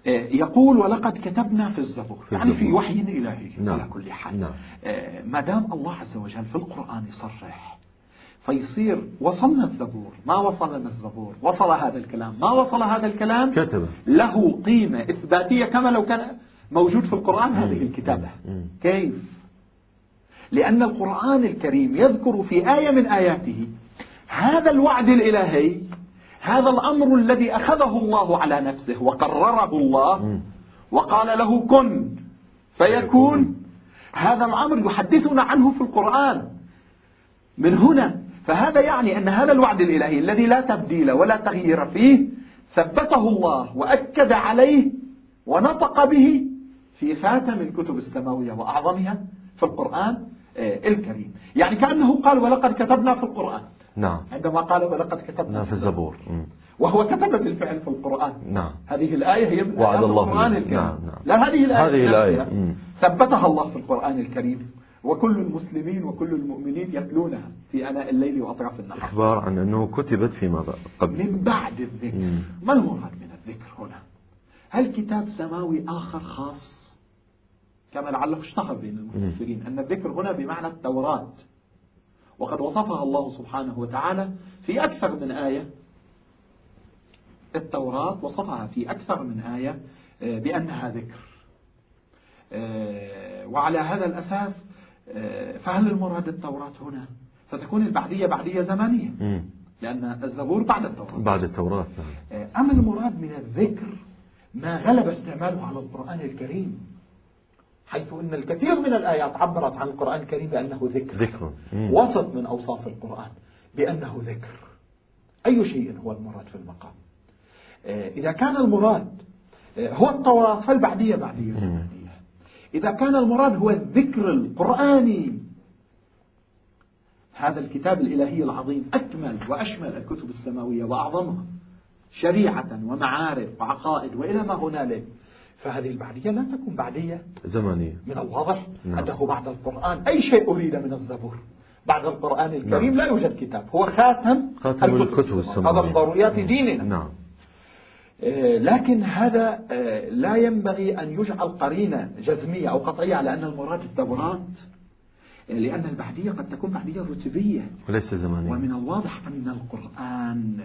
آه، يقول ولقد كتبنا في الزبور في يعني في وحي إلهي نعم. على كل حال نعم. آه، ما دام الله عز وجل في القرآن يصرح فيصير وصلنا الزبور. ما وصلنا الزبور؟ وصل هذا الكلام. ما وصل هذا الكلام؟ كتب له قيمة إثباتية كما لو كان موجود في القرآن هذه الكتابة. كيف؟ لأن القرآن الكريم يذكر في آية من آياته هذا الوعد الإلهي هذا الأمر الذي أخذه الله على نفسه وقرره الله وقال له كن فيكون. هذا الأمر يحدثنا عنه في القرآن. من هنا فهذا يعني أن هذا الوعد الإلهي الذي لا تبديل ولا تغيير فيه ثبته الله وأكد عليه ونطق به في خاتم الكتب السماوية وأعظمها في القرآن آه، الكريم. يعني كأنه قال ولقد كتبنا في القرآن. نعم. عندما قال ولقد كتبنا نعم، في الزبور. وهو كتب بالفعل في القرآن. نعم. هذه الآية هي من وعد الله القرآن الكريم. نعم نعم. لا هذه الآية هذه الآية. ثبتها الله في القرآن الكريم. وكل المسلمين وكل المؤمنين يتلونها في أناء الليل وأطراف النهار. إخبار عن أنه كتبت فيما قبل. من بعد الذكر. مم. ما المراد من الذكر هنا؟ هل كتاب سماوي آخر خاص؟ كما لعله اشتهر بين المفسرين أن الذكر هنا بمعنى التوراة. وقد وصفها الله سبحانه وتعالى في أكثر من آية. التوراة وصفها في أكثر من آية آه، بأنها ذكر. آه، وعلى هذا الأساس فهل المراد التوراة هنا؟ فتكون البعدية بعدية زمانية لأن الزبور بعد التوراة. بعد التوراة. آه، أما المراد من الذكر ما غلب استعماله على القرآن الكريم حيث أن الكثير من الآيات عبرت عن القرآن الكريم بأنه ذكر. ذكر. وسط من أوصاف القرآن بأنه ذكر. أي شيء هو المراد في المقام؟ آه، إذا كان المراد هو التوراة فالبعدية بعدية زمانية إذا كان المراد هو الذكر القرآني. هذا الكتاب الإلهي العظيم أكمل وأشمل الكتب السماوية وأعظمها شريعة ومعارف وعقائد وإلى ما هنالك. فهذه البعدية لا تكون بعدية زمانية من الواضح نعم. أنه بعد القرآن أي شيء أريد من الزبور. بعد القرآن الكريم نعم. لا يوجد كتاب هو خاتم, خاتم الكتب السماوية. هذا من ضروريات ديننا. نعم. لكن هذا آه، لا ينبغي أن يجعل قرينة جزمية أو قطعية على أن المراد الدورات آه، لأن البعدية قد تكون بعدية رتبية. وليس زمانية. ومن الواضح أن القرآن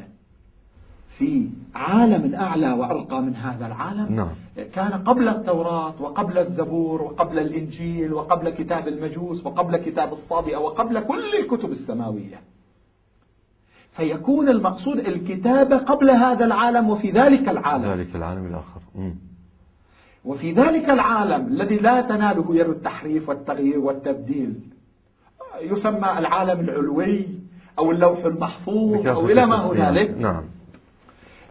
في عالم أعلى وأرقى من هذا العالم. نعم. كان قبل التوراة وقبل الزبور وقبل الإنجيل وقبل كتاب المجوس وقبل كتاب الصابئة وقبل كل الكتب السماوية. فيكون المقصود الكتابة قبل هذا العالم وفي ذلك العالم. ذلك العالم الآخر. وفي ذلك العالم الذي لا تناله يد التحريف والتغيير والتبديل. يسمى العالم العلوي أو اللوح المحفوظ أو إلى ما هنالك. نعم.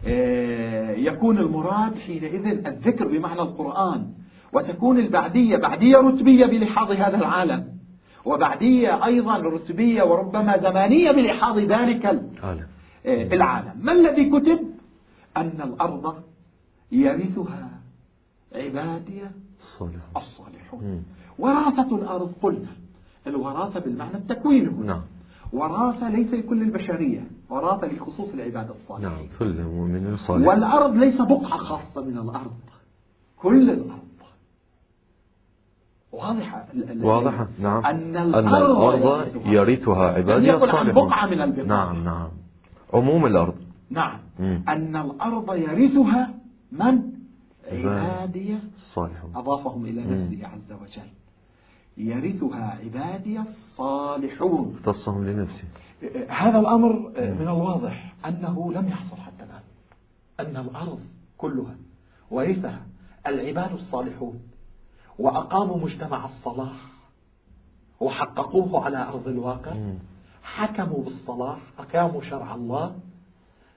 آه، يكون المراد حينئذ الذكر بمعنى القرآن وتكون البعدية بعدية رتبية بلحاظ هذا العالم. وبعدية أيضا رتبية وربما زمانية بلحاظ ذلك آه، العالم ما الذي كتب؟ أن الأرض يرثها عبادي الصالحون. وراثة الأرض قلنا. الوراثة بالمعنى التكوين نعم. وراثة ليس لكل البشرية. وراثة لخصوص العباد الصالحين. نعم ثلة مؤمن صالح والأرض ليس بقعة خاصة من الأرض. كل الأرض. واضحة. واضحة. نعم. أن الأرض, الأرض يرثها عبادي الصالحون بقعة من البقاع. نعم نعم. عموم الأرض. نعم. أن الأرض يرثها من؟ عبادي الصالحون أضافهم إلى نفسه عز وجل. يرثها عبادي الصالحون. اختصهم لنفسه هذا الأمر من الواضح أنه لم يحصل حتى الآن. أن الأرض كلها ورثها العباد الصالحون. وأقاموا مجتمع الصلاح وحققوه على أرض الواقع حكموا بالصلاح أقاموا شرع الله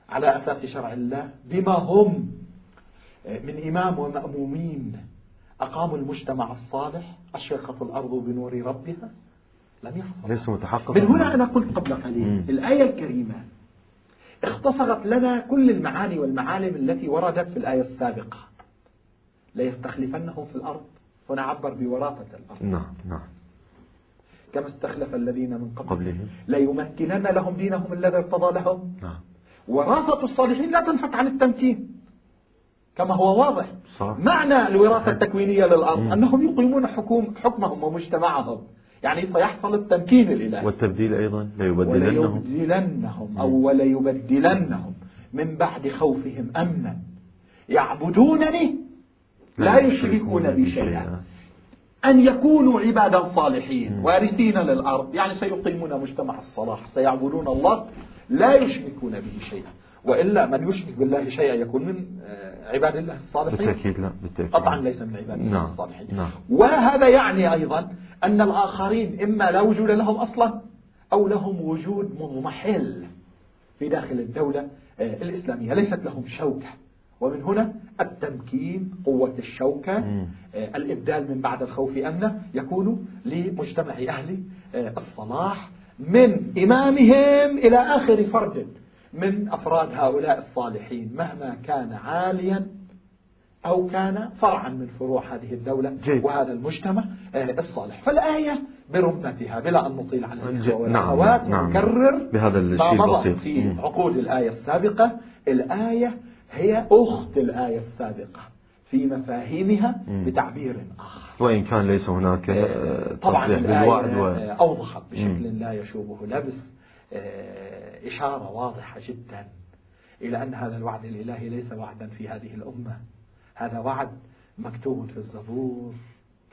على أساس شرع الله بما هم من إمام ومأمومين. أقاموا المجتمع الصالح أشرقت الأرض بنور ربها. لم يحصل. ليس متحقق من هنا أنا قلت قبل قليل الآية الكريمة اختصرت لنا كل المعاني والمعالم التي وردت في الآية السابقة. ليستخلفنهم في الأرض هنا عبر بوراثة الأرض. نعم نعم. كما استخلف الذين من قبل. قبلهم. ليمكنن لهم دينهم الذي ارتضى لهم. نعم. وراثة الصالحين لا تنفك عن التمكين. كما هو واضح. صح. معنى الوراثة التكوينية للأرض مم. أنهم يقيمون حكوم حكمهم ومجتمعهم. يعني سيحصل التمكين الإلهي. والتبديل أيضا. ليبدلنهم. وليبدلنهم. أو وليبدلنهم. من بعد خوفهم أمنا. يعبدونني لا يشركون بي شيئا أن يكونوا عبادا صالحين. وارثين للأرض. يعني سيقيمون مجتمع الصلاح. سيعبدون الله. لا يشركون به شيئا. وإلا من يشرك بالله شيئا يكون من آه، عباد الله الصالحين؟ بالتأكيد لا بالتأكيد. قطعا ليس من عباد الله نعم. الصالحين. نعم. وهذا يعني أيضا أن الآخرين إما لا وجود لهم أصلا أو لهم وجود مضمحل في داخل الدولة آه، الإسلامية. ليست لهم شوكة. ومن هنا التمكين قوة الشوكة مم. آه، الإبدال من بعد الخوف أمنة يكون لمجتمع أهل آه، الصلاح من إمامهم إلى آخر فرد من أفراد هؤلاء الصالحين مهما كان عاليا أو كان فرعا من فروع هذه الدولة جيد. وهذا المجتمع آه، الصالح فالآية برمتها بلا أن نطيل على. الإخوة نعم، والأخوات نعم. ونكرر بهذا الشيء البسيط في. عقود الآية السابقة الآية هي أخت الآية السابقة في مفاهيمها. بتعبير آخر. وإن كان ليس هناك آه، طبعا بالوعد و... أوضحت بشكل. لا يشوبه لبس آه، إشارة واضحة جدا إلى أن هذا الوعد الإلهي ليس وعدا في هذه الأمة. هذا وعد مكتوب في الزبور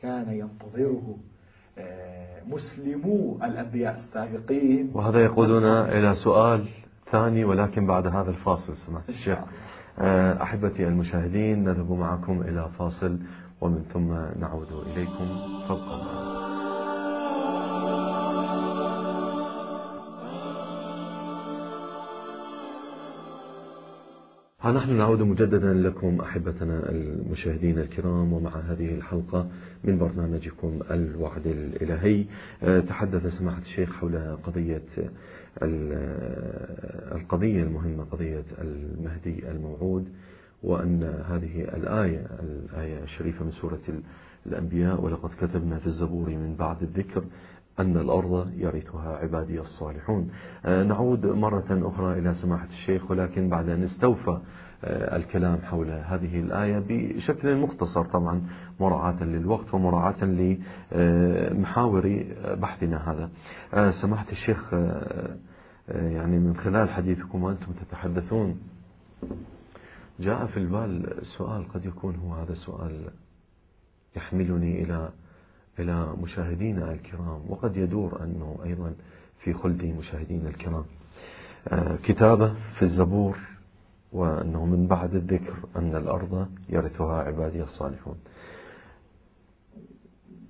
كان ينتظره آه، مسلمو الأنبياء السابقين. وهذا يقودنا إلى سؤال ثاني ولكن بعد هذا الفاصل سمعت الشيخ. أحبتي المشاهدين نذهب معكم إلى فاصل ومن ثم نعود إليكم فابقوا. ها نحن نعود مجددا لكم أحبتنا المشاهدين الكرام ومع هذه الحلقة من برنامجكم الوعد الإلهي آه، تحدث سماحة الشيخ حول قضية القضية المهمة قضية المهدي الموعود وأن هذه الآية الآية الشريفة من سورة ال- الأنبياء ولقد كتبنا في الزبور من بعد الذكر أن الأرض يرثها عبادي الصالحون. آه، نعود مرة أخرى إلى سماحة الشيخ ولكن بعد أن استوفى آه، الكلام حول هذه الآية بشكل مختصر طبعا مراعاة للوقت ومراعاة لمحاور بحثنا هذا. آه، سماحة الشيخ يعني من خلال حديثكم وأنتم تتحدثون جاء في البال سؤال قد يكون هو هذا السؤال يحملني إلى إلى مشاهدينا الكرام. وقد يدور أنه أيضا في خلد مشاهدينا الكرام. آه، كتابة في الزبور وأنه من بعد الذكر أن الأرض يرثها عبادي الصالحون.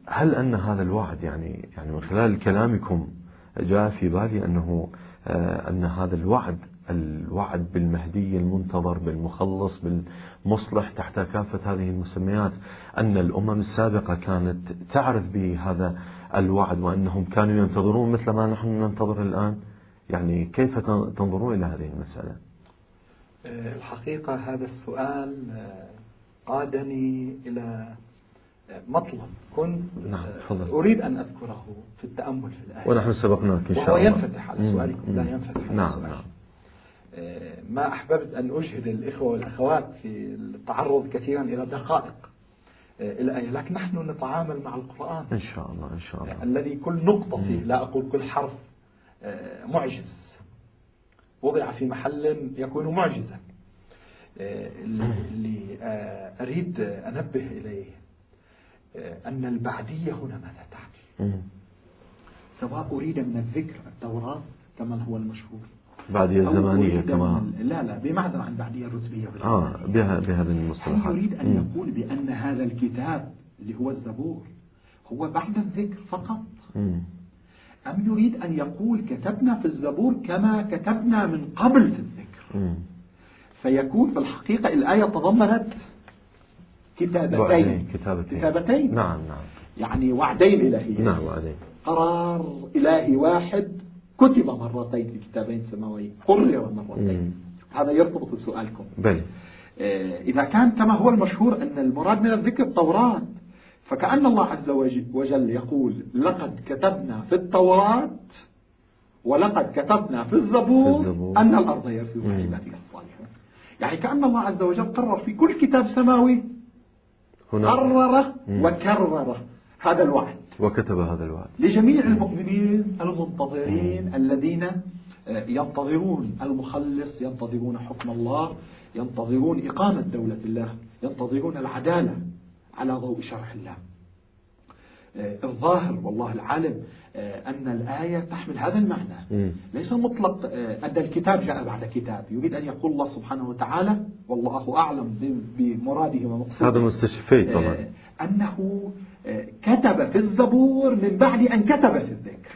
هل أن هذا الوعد يعني يعني من خلال كلامكم جاء في بالي أنه آه، أن هذا الوعد الوعد بالمهدي المنتظر بالمخلص بالمصلح تحت كافة هذه المسميات أن الأمم السابقة كانت تعرف بهذا الوعد وأنهم كانوا ينتظرون مثل ما نحن ننتظر الآن. يعني كيف تنظرون إلى هذه المسألة؟ آه، الحقيقة هذا السؤال آه، قادني إلى مطلب. كنت نعم تفضل. أريد أن أذكره في التأمل في الآية ونحن سبقناك إن شاء وهو الله ينفتح على سؤالكم لا ينفتح على نعم السؤال نعم. ما أحببت أن أجهد الإخوة والأخوات في التعرض كثيرا إلى دقائق الآية لكن نحن نتعامل مع القرآن. إن شاء الله إن شاء الله. الذي كل نقطة فيه لا أقول كل حرف معجز. وضع في محل يكون معجزا. اللي أريد أنبه إليه أن البعدية هنا ماذا تعني؟ سواء أريد من الذكر التوراة كما هو المشهور. بعدية الزمانية كما لا لا بمعزل عن بعدية الرتبية آه بها بهذه المصطلحات. هل يريد أن يقول بأن هذا الكتاب اللي هو الزبور هو بعد الذكر فقط؟ مم. أم يريد أن يقول كتبنا في الزبور كما كتبنا من قبل في الذكر؟ مم. فيكون في الحقيقة الآية تضمنت كتابتين. كتابتين. كتابتين. نعم نعم. يعني وعدين إلهيين. نعم وعدين. قرار إلهي واحد كتب مرتين في كتابين سماويين قرر مرتين. هذا يرتبط بسؤالكم بل آه، إذا كان كما هو المشهور أن المراد من الذكر التوراة فكأن الله عز وج- وجل يقول لقد كتبنا في التوراة ولقد كتبنا في الزبور. أن الأرض يرثها. عبادي الصالحون يعني كأن الله عز وجل قرر في كل كتاب سماوي قرر. وكرر هذا الوعد. وكتب هذا الوعد. لجميع المؤمنين المنتظرين الذين آه، ينتظرون المخلص ينتظرون حكم الله ينتظرون إقامة دولة الله ينتظرون العدالة على ضوء شرع الله. آه، الظاهر والله العالم آه، أن الآية تحمل هذا المعنى. ليس مطلق أن الكتاب جاء بعد كتاب. يريد أن يقول الله سبحانه وتعالى والله أعلم بمراده ومقصوده هذا مستشفي طبعا. أنه كتب في الزبور من بعد أن كتب في الذكر.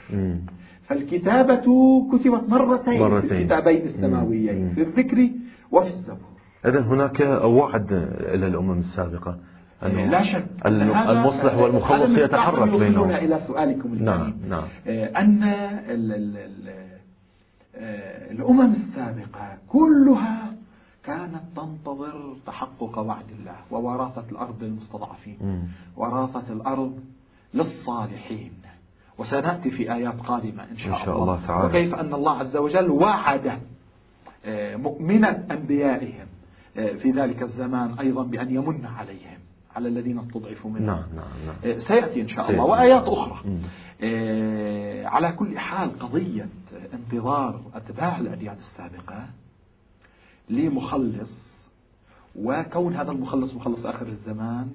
فالكتابة كتبت مرتين, مرتين. في الكتابين. السماويين. في الذكر وفي الزبور إذا هناك وعد إلى الأمم السابقة أنه لا شك المصلح والمخلص يتحرك بينهم إلى سؤالكم الكريم نعم نعم آه، أن آه، الأمم السابقة كلها كانت تنتظر تحقق وعد الله ووراثة الأرض للمستضعفين. وراثة الأرض للصالحين. وسنأتي في آيات قادمة إن شاء, إن شاء الله. تعالى. وكيف أن الله عز وجل وعد آه، مؤمنة أنبيائهم آه، في ذلك الزمان أيضا بأن يمن عليهم على الذين استضعفوا منهم. نعم نعم نعم. آه، سيأتي إن شاء الله. سيأتي. وآيات أخرى. على كل حال قضية انتظار أتباع الأديان السابقة لمخلص. وكون هذا المخلص مخلص آخر الزمان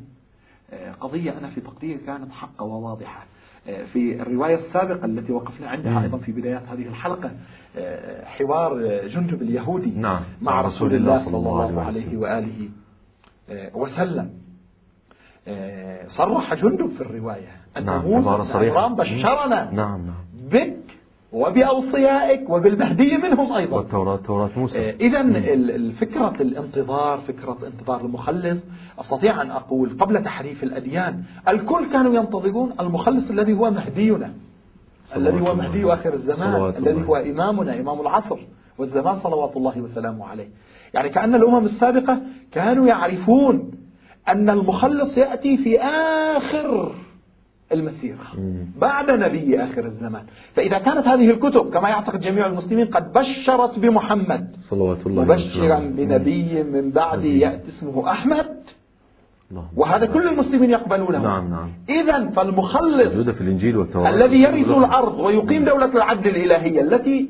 آه، قضية أنا في تقديري كانت حقة وواضحة. آه، في الرواية السابقة التي وقفنا عندها. أيضا في بدايات هذه الحلقة آه، حوار جندب اليهودي نعم. مع رسول الله صلى الله عليه وآله وسلم. صرح جندب في الرواية أن نعم، موسى بشرنا نعم نعم. بك وبأوصيائك وبالمهدي منهم أيضا والتوراة توراة موسى إذا الفكرة الانتظار فكرة انتظار المخلص أستطيع أن أقول قبل تحريف الأديان الكل كانوا ينتظرون المخلص الذي هو مهدينا الذي هو مهدي. آخر الزمان الذي. هو إمامنا إمام العصر والزمان صلوات الله وسلامه عليه يعني كأن الأمم السابقة كانوا يعرفون أن المخلص يأتي في آخر المسيرة. بعد نبي آخر الزمان. فإذا كانت هذه الكتب كما يعتقد جميع المسلمين قد بشرت بمحمد. صلوات الله مبشرا. بنبي من بعد. يأتي اسمه أحمد. اللهم وهذا كل المسلمين يقبلونه. نعم نعم. إذا فالمخلص في الإنجيل والتوراة. الذي يرث الأرض ويقيم دولة العدل الإلهية التي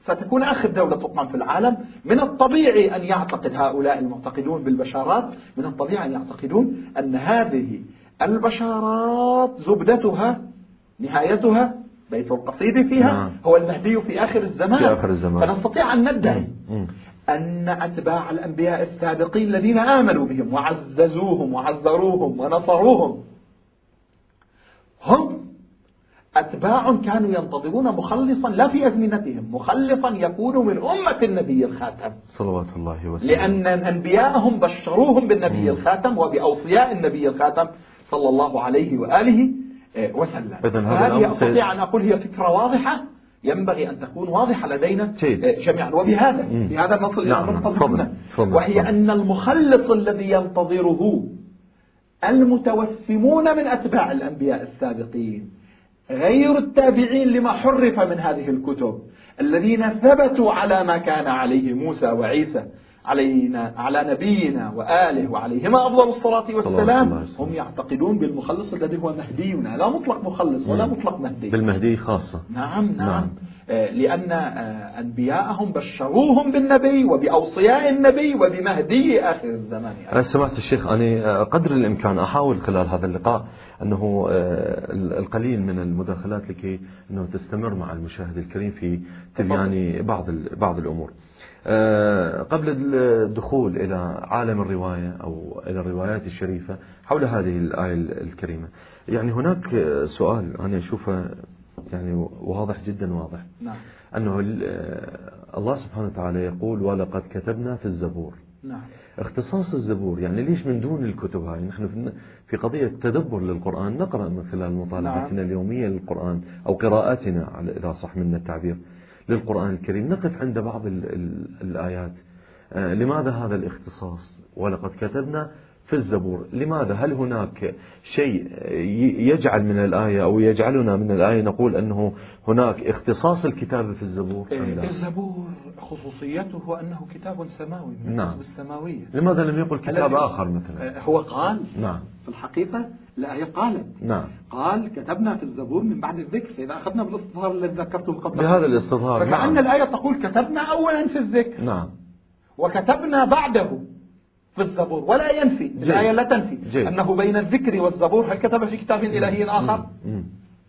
ستكون آخر دولة تقام في العالم. من الطبيعي أن يعتقد هؤلاء المعتقدون بالبشارات من الطبيعي أن يعتقدون أن هذه البشارات زبدتها نهايتها بيت القصيد فيها نعم. هو المهدي في آخر الزمان في آخر الزمان. فنستطيع أن ندعي مم. أن أتباع الأنبياء السابقين الذين آمنوا بهم وعززوهم وعزروهم ونصروهم هم أتباع كانوا ينتظرون مخلصا لا في أزمنتهم مخلصا يكون من أمة النبي الخاتم صلوات الله وسلامه لأن أنبياءهم بشروهم بالنبي الخاتم وبأوصياء النبي الخاتم صلى الله عليه وآله آه، وسلم هذا هذه أستطيع أن أقول هي فكرة واضحة ينبغي أن تكون واضحة لدينا. جميعا وبهذا. بهذا نصل إلى نعم، تفضل، وهي. أن المخلص الذي ينتظره المتوسمون من أتباع الأنبياء السابقين غير التابعين لما حرف من هذه الكتب الذين ثبتوا على ما كان عليه موسى وعيسى علينا على نبينا وآله وعليهما أفضل الصلاة والسلام. هم يعتقدون بالمخلص الذي هو مهدينا لا مطلق مخلص ولا. مطلق مهدي بالمهدي خاصة نعم نعم, نعم. نعم. لأن آه، أنبياءهم بشروهم بالنبي وبأوصياء النبي وبمهدي آخر الزمان أنا سمعت الشيخ أنا قدر الإمكان أحاول خلال هذا اللقاء أنه آه، القليل من المداخلات لكي أنه تستمر مع المشاهد الكريم في تبيان بعض بعض الأمور آه، قبل الدخول إلى عالم الرواية أو إلى الروايات الشريفة حول هذه الآية الكريمة. يعني هناك سؤال أنا أشوفه يعني واضح جدا واضح. نعم. أنه آه، الله سبحانه وتعالى يقول ولقد كتبنا في الزبور. نعم. اختصاص الزبور يعني ليش من دون الكتب هاي؟ نحن في- قضية تدبر للقرآن نقرأ من خلال مطالعتنا نعم. اليومية للقرآن أو قراءتنا إذا صح منا التعبير. للقرآن الكريم. نقف عند بعض ال ال الآيات. آه، لماذا هذا الاختصاص؟ ولقد كتبنا في الزبور. لماذا؟ هل هناك شيء يجعل من الآية أو يجعلنا من الآية نقول أنه هناك اختصاص الكتاب في الزبور؟ آه، الزبور خصوصيته أنه كتاب سماوي من نعم. السماوية لماذا لم يقل كتاب آخر مثلا؟ هو قال نعم. في الحقيقة الآية قالت. نعم. قال كتبنا في الزبور من بعد الذكر فإذا أخذنا بالاستظهار الذي ذكرته قبل. بهذا الاستظهار فكأن نعم. الآية تقول كتبنا أولا في الذكر. نعم. وكتبنا بعده في الزبور ولا ينفي. الآية لا تنفي. جيد. أنه بين الذكر والزبور هل كتب في كتاب إلهي آخر مم.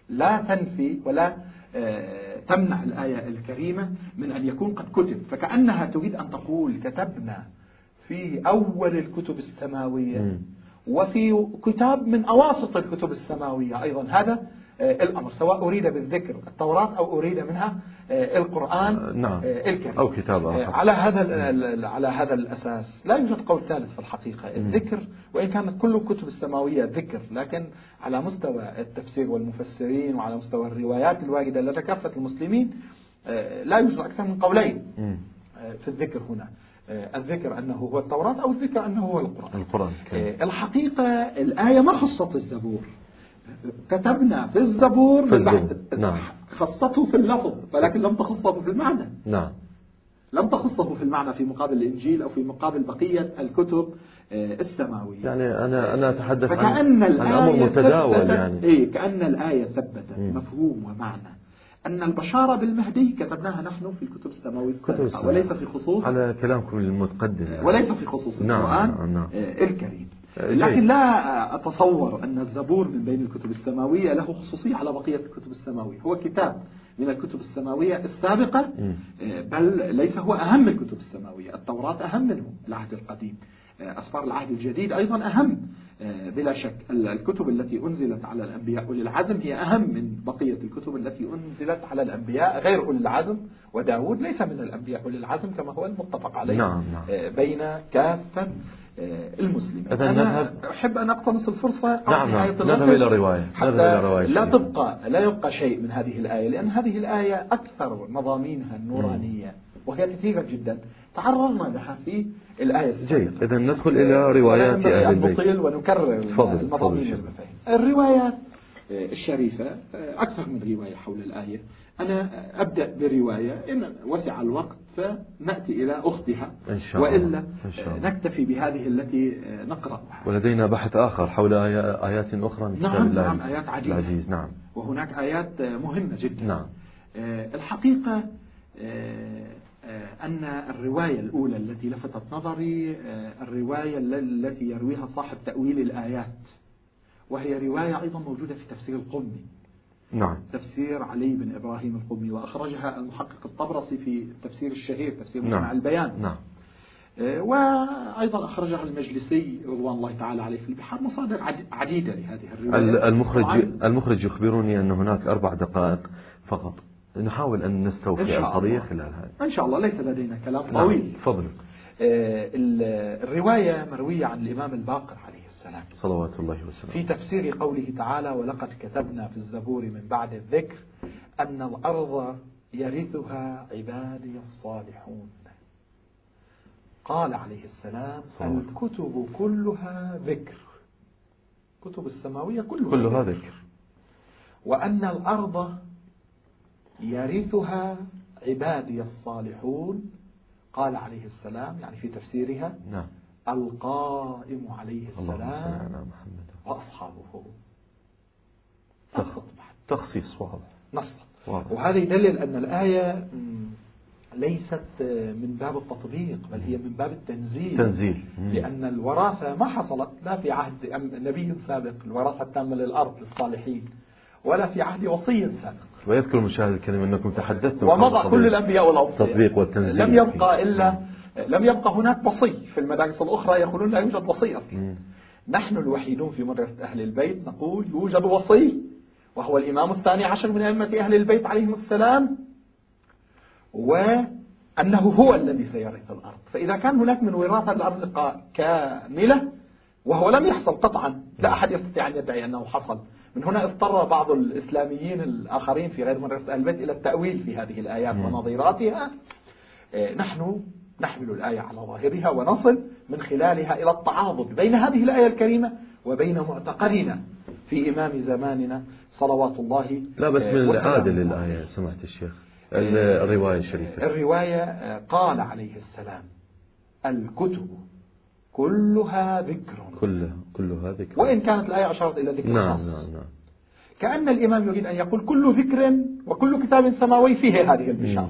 لا تنفي ولا آه، تمنع الآية الكريمة من أن يكون قد كتب. فكأنها تريد أن تقول كتبنا في أول الكتب السماوية. مم. وفي كتاب من أواسط الكتب السماوية أيضا. هذا آه، الأمر سواء أريد بالذكر التوراة أو أريد منها آه، القرآن آه، نعم. الكريم أو كتاب على هذا على هذا الأساس. لا يوجد قول ثالث في الحقيقة الذكر وإن كانت كل الكتب السماوية ذكر لكن على مستوى التفسير والمفسرين وعلى مستوى الروايات الواردة لدى كافة المسلمين لا يوجد أكثر من قولين في الذكر هنا. الذكر أنه هو التوراة أو الذكر أنه هو القرآن. القرآن آه، الحقيقة الآية ما خصت الزبور. كتبنا في الزبور نعم. خصته في اللفظ ولكن لم تخصه في المعنى. نعم. لم تخصه في المعنى في مقابل الإنجيل أو في مقابل بقية الكتب آه، السماوية. يعني أنا أنا أتحدث عن عن أمر متداول يعني. إيه كأن الآية ثبتت. مفهوم ومعنى. أن البشارة بالمهدي كتبناها نحن في الكتب السماوية السابقة. وليس في خصوص على كلامكم المتقدم. وليس في خصوص نعم، القرآن نعم، نعم. آه، الكريم آه، لكن. لا أتصور أن الزبور من بين الكتب السماوية له خصوصية على بقية الكتب السماوية هو كتاب من الكتب السماوية السابقة. آه، بل ليس هو أهم الكتب السماوية التوراة أهم منه العهد القديم أسفار العهد الجديد أيضا أهم بلا شك ال- الكتب التي أنزلت على الأنبياء أولي العزم هي أهم من بقية الكتب التي أنزلت على الأنبياء غير أولي العزم وداود ليس من الأنبياء أولي العزم كما هو المتفق عليه نعم، نعم. آه، بين كافة آه، المسلمين أنا نذهب- أحب أن أقتنص الفرصة نعم، نعم. نذهب إلى الرواية. حتى الرواية لا. تبقى لا يبقى شيء من هذه الآية لأن هذه الآية أكثر مضامينها النورانية وهي كثيرة جدا تعرضنا لها في الآية جيد. إذا ندخل إلى روايات أهل البيت. نطيل ونكرر شيخ. والمفاهيم الروايات آه، الشريفة آه، أكثر من رواية حول الآية. أنا آه، أبدأ برواية. إن وسع الوقت فنأتي إلى أختها. إن شاء الله. وإلا إن شاء الله. نكتفي بهذه التي نقرأها. ولدينا بحث آخر حول آيا- آيات أخرى من كتاب نعم، الله نعم، آيات عديدة. العزيز. نعم. وهناك آيات مهمة جدا. نعم. الحقيقة أن الرواية الأولى التي لفتت نظري آه، الرواية ال- التي يرويها صاحب تأويل الآيات وهي رواية أيضا موجودة في تفسير القمي نعم. تفسير علي بن إبراهيم القمي وأخرجها المحقق الطبرسي في تفسير الشهير تفسير نعم. مجمع البيان. نعم. آه، وأيضا أخرجها المجلسي رضوان الله تعالى عليه في البحار مصادر عد- عديدة لهذه ال- الرواية المخرج المخرج يخبرني أن هناك أربع دقائق فقط. نحاول أن نستوفي القضية. خلال هذا. إن شاء الله ليس لدينا كلام نعم طويل. تفضل. آه، ال- الرواية مروية عن الإمام الباقر عليه السلام. صلوات الله وسلامه. في تفسير قوله تعالى ولقد كتبنا في الزبور من بعد الذكر أن الأرض يرثها عبادي الصالحون. قال عليه السلام صحيح. الكتب كلها ذكر. كتب السماوية كلها, كلها ذكر. وأن الأرض يرثها عبادي الصالحون قال عليه السلام يعني في تفسيرها نعم. القائم عليه السلام وأصحابه. تخصيص واضح. واضح. وهذا يدلل أن الآية ليست من باب التطبيق بل هي من باب التنزيل. تنزيل. لأن الوراثة ما حصلت لا في عهد نبي سابق الوراثة التامة للأرض للصالحين ولا في عهد وصي سابق. ويذكر المشاهد الكريم أنكم تحدثتم ومضى كل الأنبياء والأوصياء. التطبيق والتنزيل لم يبقى إلا لم يبقى هناك وصي في المدارس الأخرى يقولون لا يوجد وصي أصلا. مم. نحن الوحيدون في مدرسة أهل البيت نقول يوجد وصي وهو الإمام الثاني عشر من أئمة أهل البيت عليهم السلام وأنه هو الذي سيرث الأرض. فإذا كان هناك من وراثة الأرض كاملة وهو لم يحصل قطعا لا أحد يستطيع أن يدعي أنه حصل. من هنا اضطر بعض الإسلاميين الآخرين في غير مدرسة أهل البيت إلى التأويل في هذه الآيات. ونظيراتها آه، نحن نحمل الآية على ظاهرها ونصل من خلالها إلى التعاضد بين هذه الآية الكريمة وبين معتقدنا في إمام زماننا صلوات الله لا بس آه، من. العادل الآية سمعت الشيخ ال- الرواية الشريفة الرواية قال عليه السلام الكتب كلها ذكر كلها كلها ذكر وإن كانت الآية أشارت إلى ذكر نعم خاص. نعم نعم. كأن الإمام يريد أن يقول كل ذكر وكل كتاب سماوي فيه هذه البشارة.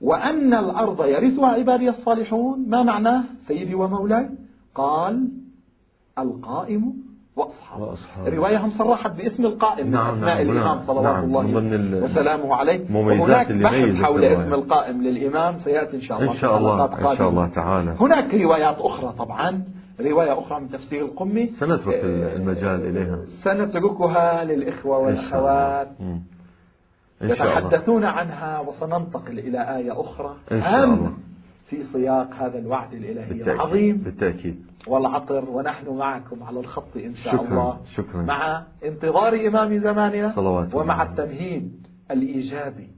وأن الأرض يرثها عبادي الصالحون ما معناه سيدي ومولاي. قال القائم وأصحابه. وأصحابه. الرواية هم صرحت باسم القائم من نعم، أسماء نعم، الإمام نعم، صلوات نعم، الله وسلامه عليه. وهناك بحث حول. اسم القائم للإمام سيأتي إن شاء الله إن شاء الله إن شاء الله. تعالى. هناك روايات أخرى طبعا. رواية أخرى من تفسير القمي. سنترك آه، المجال إليها. سنتركها للإخوة. والأخوات. يتحدثون عنها وسننتقل إلى آية أخرى. إن شاء الله. في سياق هذا الوعد الإلهي بالتأكيد. العظيم. بالتأكيد. والعطر ونحن معكم على الخط إن شاء شكراً، الله. شكراً. مع انتظار إمام زماننا صلوات ومع الله. التمهيد الإيجابي.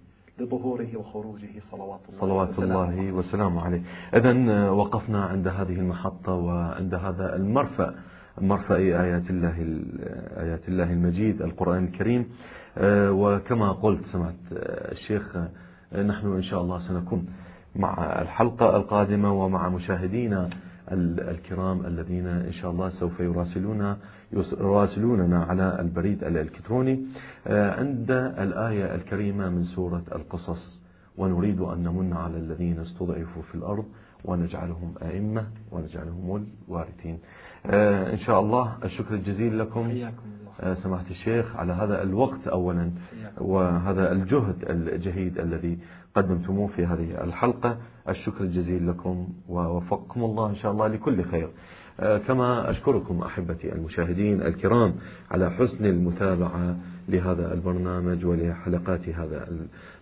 لظهوره وخروجه صلوات الله صلوات وسلامه الله وسلامه عليه. إذا وقفنا عند هذه المحطة وعند هذا المرفأ مرفأ آيات الله آيات الله المجيد القرآن الكريم. آه، وكما قلت سمعت آه، الشيخ آه، نحن إن شاء الله سنكون مع الحلقة القادمة ومع مشاهدينا ال- الكرام الذين إن شاء الله سوف يراسلون يراسلوننا على البريد الإلكتروني آه، عند الآية الكريمة من سورة القصص. ونريد أن نمن على الذين استضعفوا في الأرض ونجعلهم أئمة ونجعلهم الوارثين. آه، إن شاء الله الشكر الجزيل لكم. آه، سماحة الشيخ على هذا الوقت أولا. وهذا الجهد الجهيد الذي قدمتموه في هذه الحلقة. الشكر الجزيل لكم ووفقكم الله إن شاء الله لكل خير. كما أشكركم أحبتي المشاهدين الكرام على حسن المتابعة لهذا البرنامج ولحلقات هذا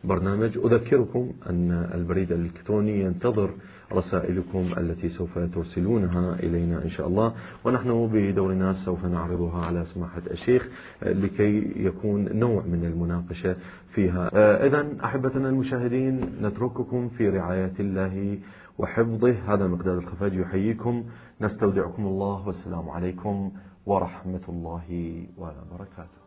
البرنامج. أذكركم أن البريد الإلكتروني ينتظر رسائلكم التي سوف ترسلونها إلينا إن شاء الله. ونحن بدورنا سوف نعرضها على سماحة الشيخ آه، لكي يكون نوع من المناقشة فيها. إذا أحبتنا المشاهدين نترككم في رعاية الله وحفظه. هذا مقدار الخفاج يحييكم. نستودعكم الله والسلام عليكم ورحمة الله وبركاته.